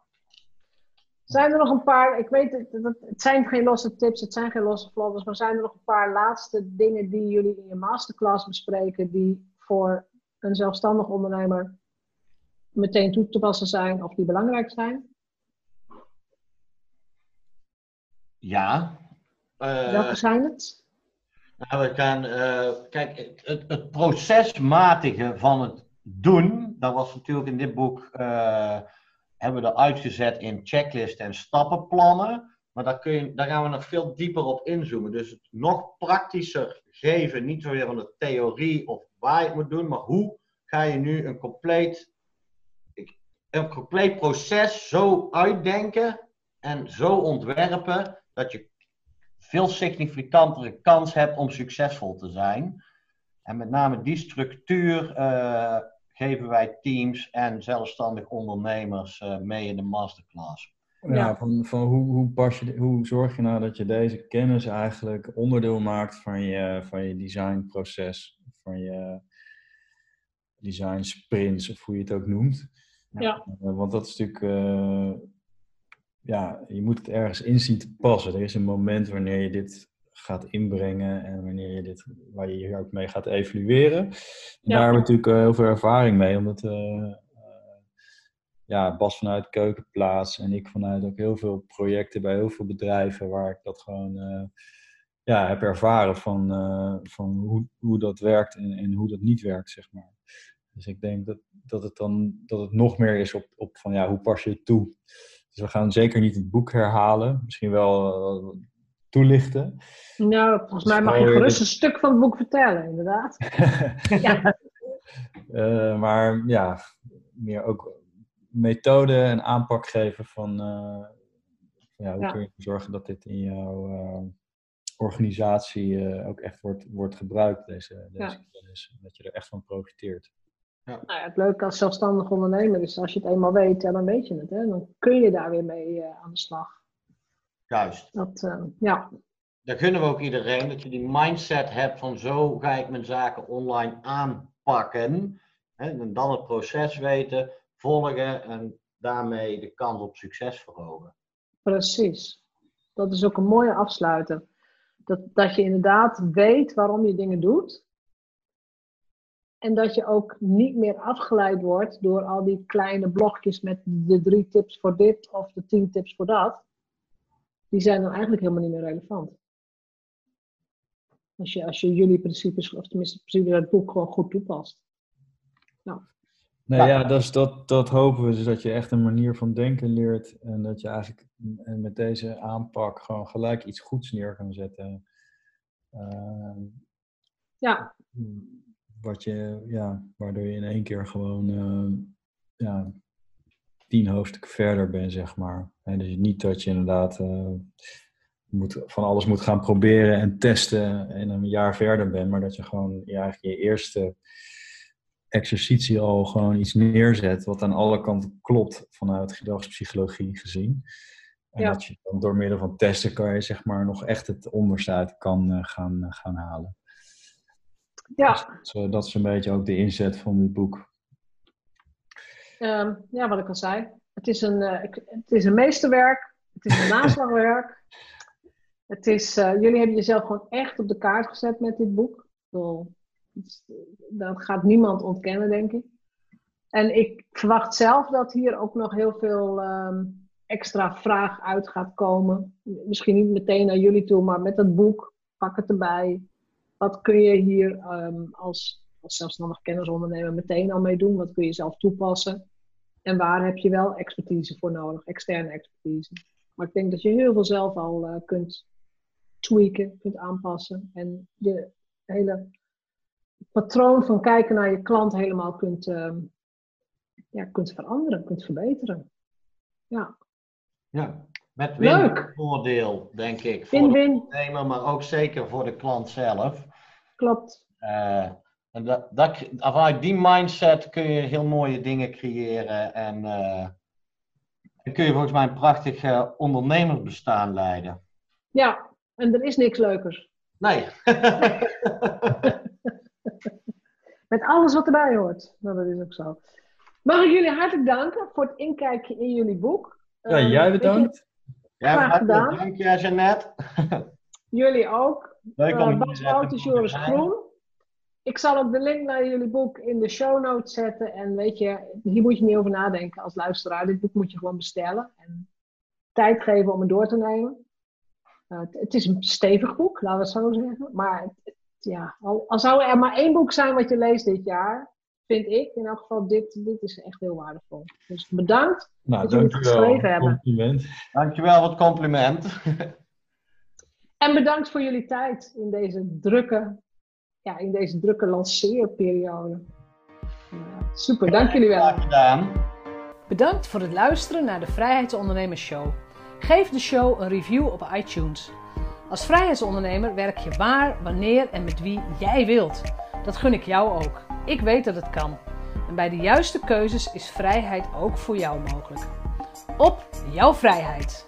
Zijn er nog een paar, ik weet het, het, het zijn geen losse tips, het zijn geen losse vloggers, maar zijn er nog een paar laatste dingen die jullie in je masterclass bespreken die voor een zelfstandig ondernemer meteen toe te passen zijn of die belangrijk zijn? Ja. Eh, Welke zijn het? Nou, we gaan, eh, kijk, het- het, procesmatige van het doen, dat was natuurlijk in dit boek, eh, hebben we er uitgezet in checklist en stappenplannen. Maar daar, kun je, daar gaan we nog veel dieper op inzoomen. Dus het nog praktischer geven, niet zozeer van de theorie of waar je het moet doen, maar hoe ga je nu een compleet, een compleet proces zo uitdenken en zo ontwerpen dat je veel significantere kans hebt om succesvol te zijn. En met name die structuur eh, geven wij teams en zelfstandig ondernemers eh, mee in de masterclass. Ja, Ja. van, van hoe, hoe, pas je, hoe zorg je nou dat je deze kennis eigenlijk onderdeel maakt van je, van je designproces, van je design sprints of hoe je het ook noemt. Ja. Eh, want dat is natuurlijk, eh, ja, je moet het ergens in zien te passen. Er is een moment wanneer je dit gaat inbrengen en wanneer je dit, waar je hier ook mee gaat evalueren. En Ja. Daar hebben we natuurlijk eh, heel veel ervaring mee, omdat eh, ja, Bas vanuit Keukenplaats en ik vanuit ook heel veel projecten bij heel veel bedrijven waar ik dat gewoon eh, ja, heb ervaren van, eh, van hoe, hoe dat werkt en, en hoe dat niet werkt, zeg maar. Dus ik denk dat, dat het dan dat het nog meer is op, op van ja, hoe pas je het toe. Dus we gaan zeker niet het boek herhalen, misschien wel eh, toelichten. Nou, volgens mij mag je gerust een stuk van het boek vertellen, inderdaad. Ja. Eh, maar ja, meer ook methode en aanpak geven van eh, ja, hoe Ja. kun je ervoor zorgen dat dit in jouw eh, organisatie eh, ook echt wordt, wordt gebruikt, deze, deze Ja. kennis. Dat je er echt van profiteert. Nou ja, het leuke als zelfstandig ondernemer is, als je het eenmaal weet, ja, dan weet je het. Hè? Dan kun je daar weer mee eh, aan de slag. Juist. Dat, eh, ja. Daar gunnen we ook iedereen dat je die mindset hebt van zo ga ik mijn zaken online aanpakken. Hè, en dan het proces weten, volgen en daarmee de kans op succes verhogen. Precies. Dat is ook een mooie afsluiter. Dat, dat je inderdaad weet waarom je dingen doet. En dat je ook niet meer afgeleid wordt door al die kleine blokjes met de drie tips voor dit of de tien tips voor dat. Die zijn dan eigenlijk helemaal niet meer relevant. Als je, als je jullie principes, of tenminste het principe uit het boek, gewoon goed toepast. Nee, Ja. ja, dat, is, dat, dat hopen we. Dus dat je echt een manier van denken leert. En dat je eigenlijk met deze aanpak gewoon gelijk iets goeds neer kan zetten. Ehm, Ja, wat je, ja, waardoor je in één keer gewoon ehm, ja, tien hoofdstukken verder bent, zeg maar. En dus niet dat je inderdaad eh, moet, van alles moet gaan proberen en testen en een jaar verder bent, maar dat je gewoon ja, eigenlijk je eerste exercitie al gewoon iets neerzet wat aan alle kanten klopt vanuit gedragspsychologie gezien. En Ja. dat je dan door middel van testen kan je zeg maar nog echt het onderste uit kan eh, gaan, eh, gaan halen. ja. Dus dat, is, eh, dat is een beetje ook de inzet van dit boek. Ehm, ja, wat ik al zei. Het is een, het is een meesterwerk. Het is een naslagwerk. Het is, jullie hebben jezelf gewoon echt op de kaart gezet met dit boek. Ik bedoel, Dat gaat niemand ontkennen, denk ik. En ik verwacht zelf dat hier ook nog heel veel ehm, extra vraag uit gaat komen. Misschien niet meteen naar jullie toe, maar met het boek. Pak het erbij. Wat kun je hier ehm, als, als zelfstandig kennisondernemer meteen al mee doen? Wat kun je zelf toepassen? En waar heb je wel expertise voor nodig, externe expertise? Maar ik denk dat je heel veel zelf al eh, kunt tweaken, kunt aanpassen. En je hele patroon van kijken naar je klant helemaal kunt, ehm, ja, kunt veranderen, kunt verbeteren. Ja, Ja, met Leuk. win-voordeel, denk ik. Voor de ondernemer, maar ook zeker voor de klant zelf. klopt. Eh, en dat, dat, vanuit die mindset kun je heel mooie dingen creëren en eh, dan kun je volgens mij een prachtig uh, ondernemersbestaan leiden. Ja, en er is niks leukers. Nee. Met alles wat erbij hoort. Nou, dat is ook zo. Mag ik jullie hartelijk danken voor het inkijkje in jullie boek. Ja, jij Ehm, bedankt. Ja, gedaan. Dank je, Jeannette. Jullie ook. Leuk om Uh, Bas Wouters, Joris. Groen. Ik zal ook de link naar jullie boek in de show notes zetten. En weet je, hier moet je niet over nadenken als luisteraar. Dit boek moet je gewoon bestellen. En tijd geven om het door te nemen. Uh, het, het is een stevig boek, laten we het zo zeggen. Maar het- ja, al, al zou er maar één boek zijn wat je leest dit jaar, vind ik in elk geval, dit, dit is echt heel waardevol. Dus bedankt. Nou, Dat jullie het geschreven hebben. Compliment. Dankjewel voor het compliment. En bedankt voor jullie tijd in deze drukke, ja, in deze drukke lanceerperiode. Ja, super, dank jullie wel. Graag gedaan. Bedankt voor het luisteren naar de Vrijheidsondernemers Show. Geef de show een review op iTunes. Als vrijheidsondernemer werk je waar, wanneer en met wie jij wilt. Dat gun ik jou ook. Ik weet dat het kan. En bij de juiste keuzes is vrijheid ook voor jou mogelijk. Op jouw vrijheid!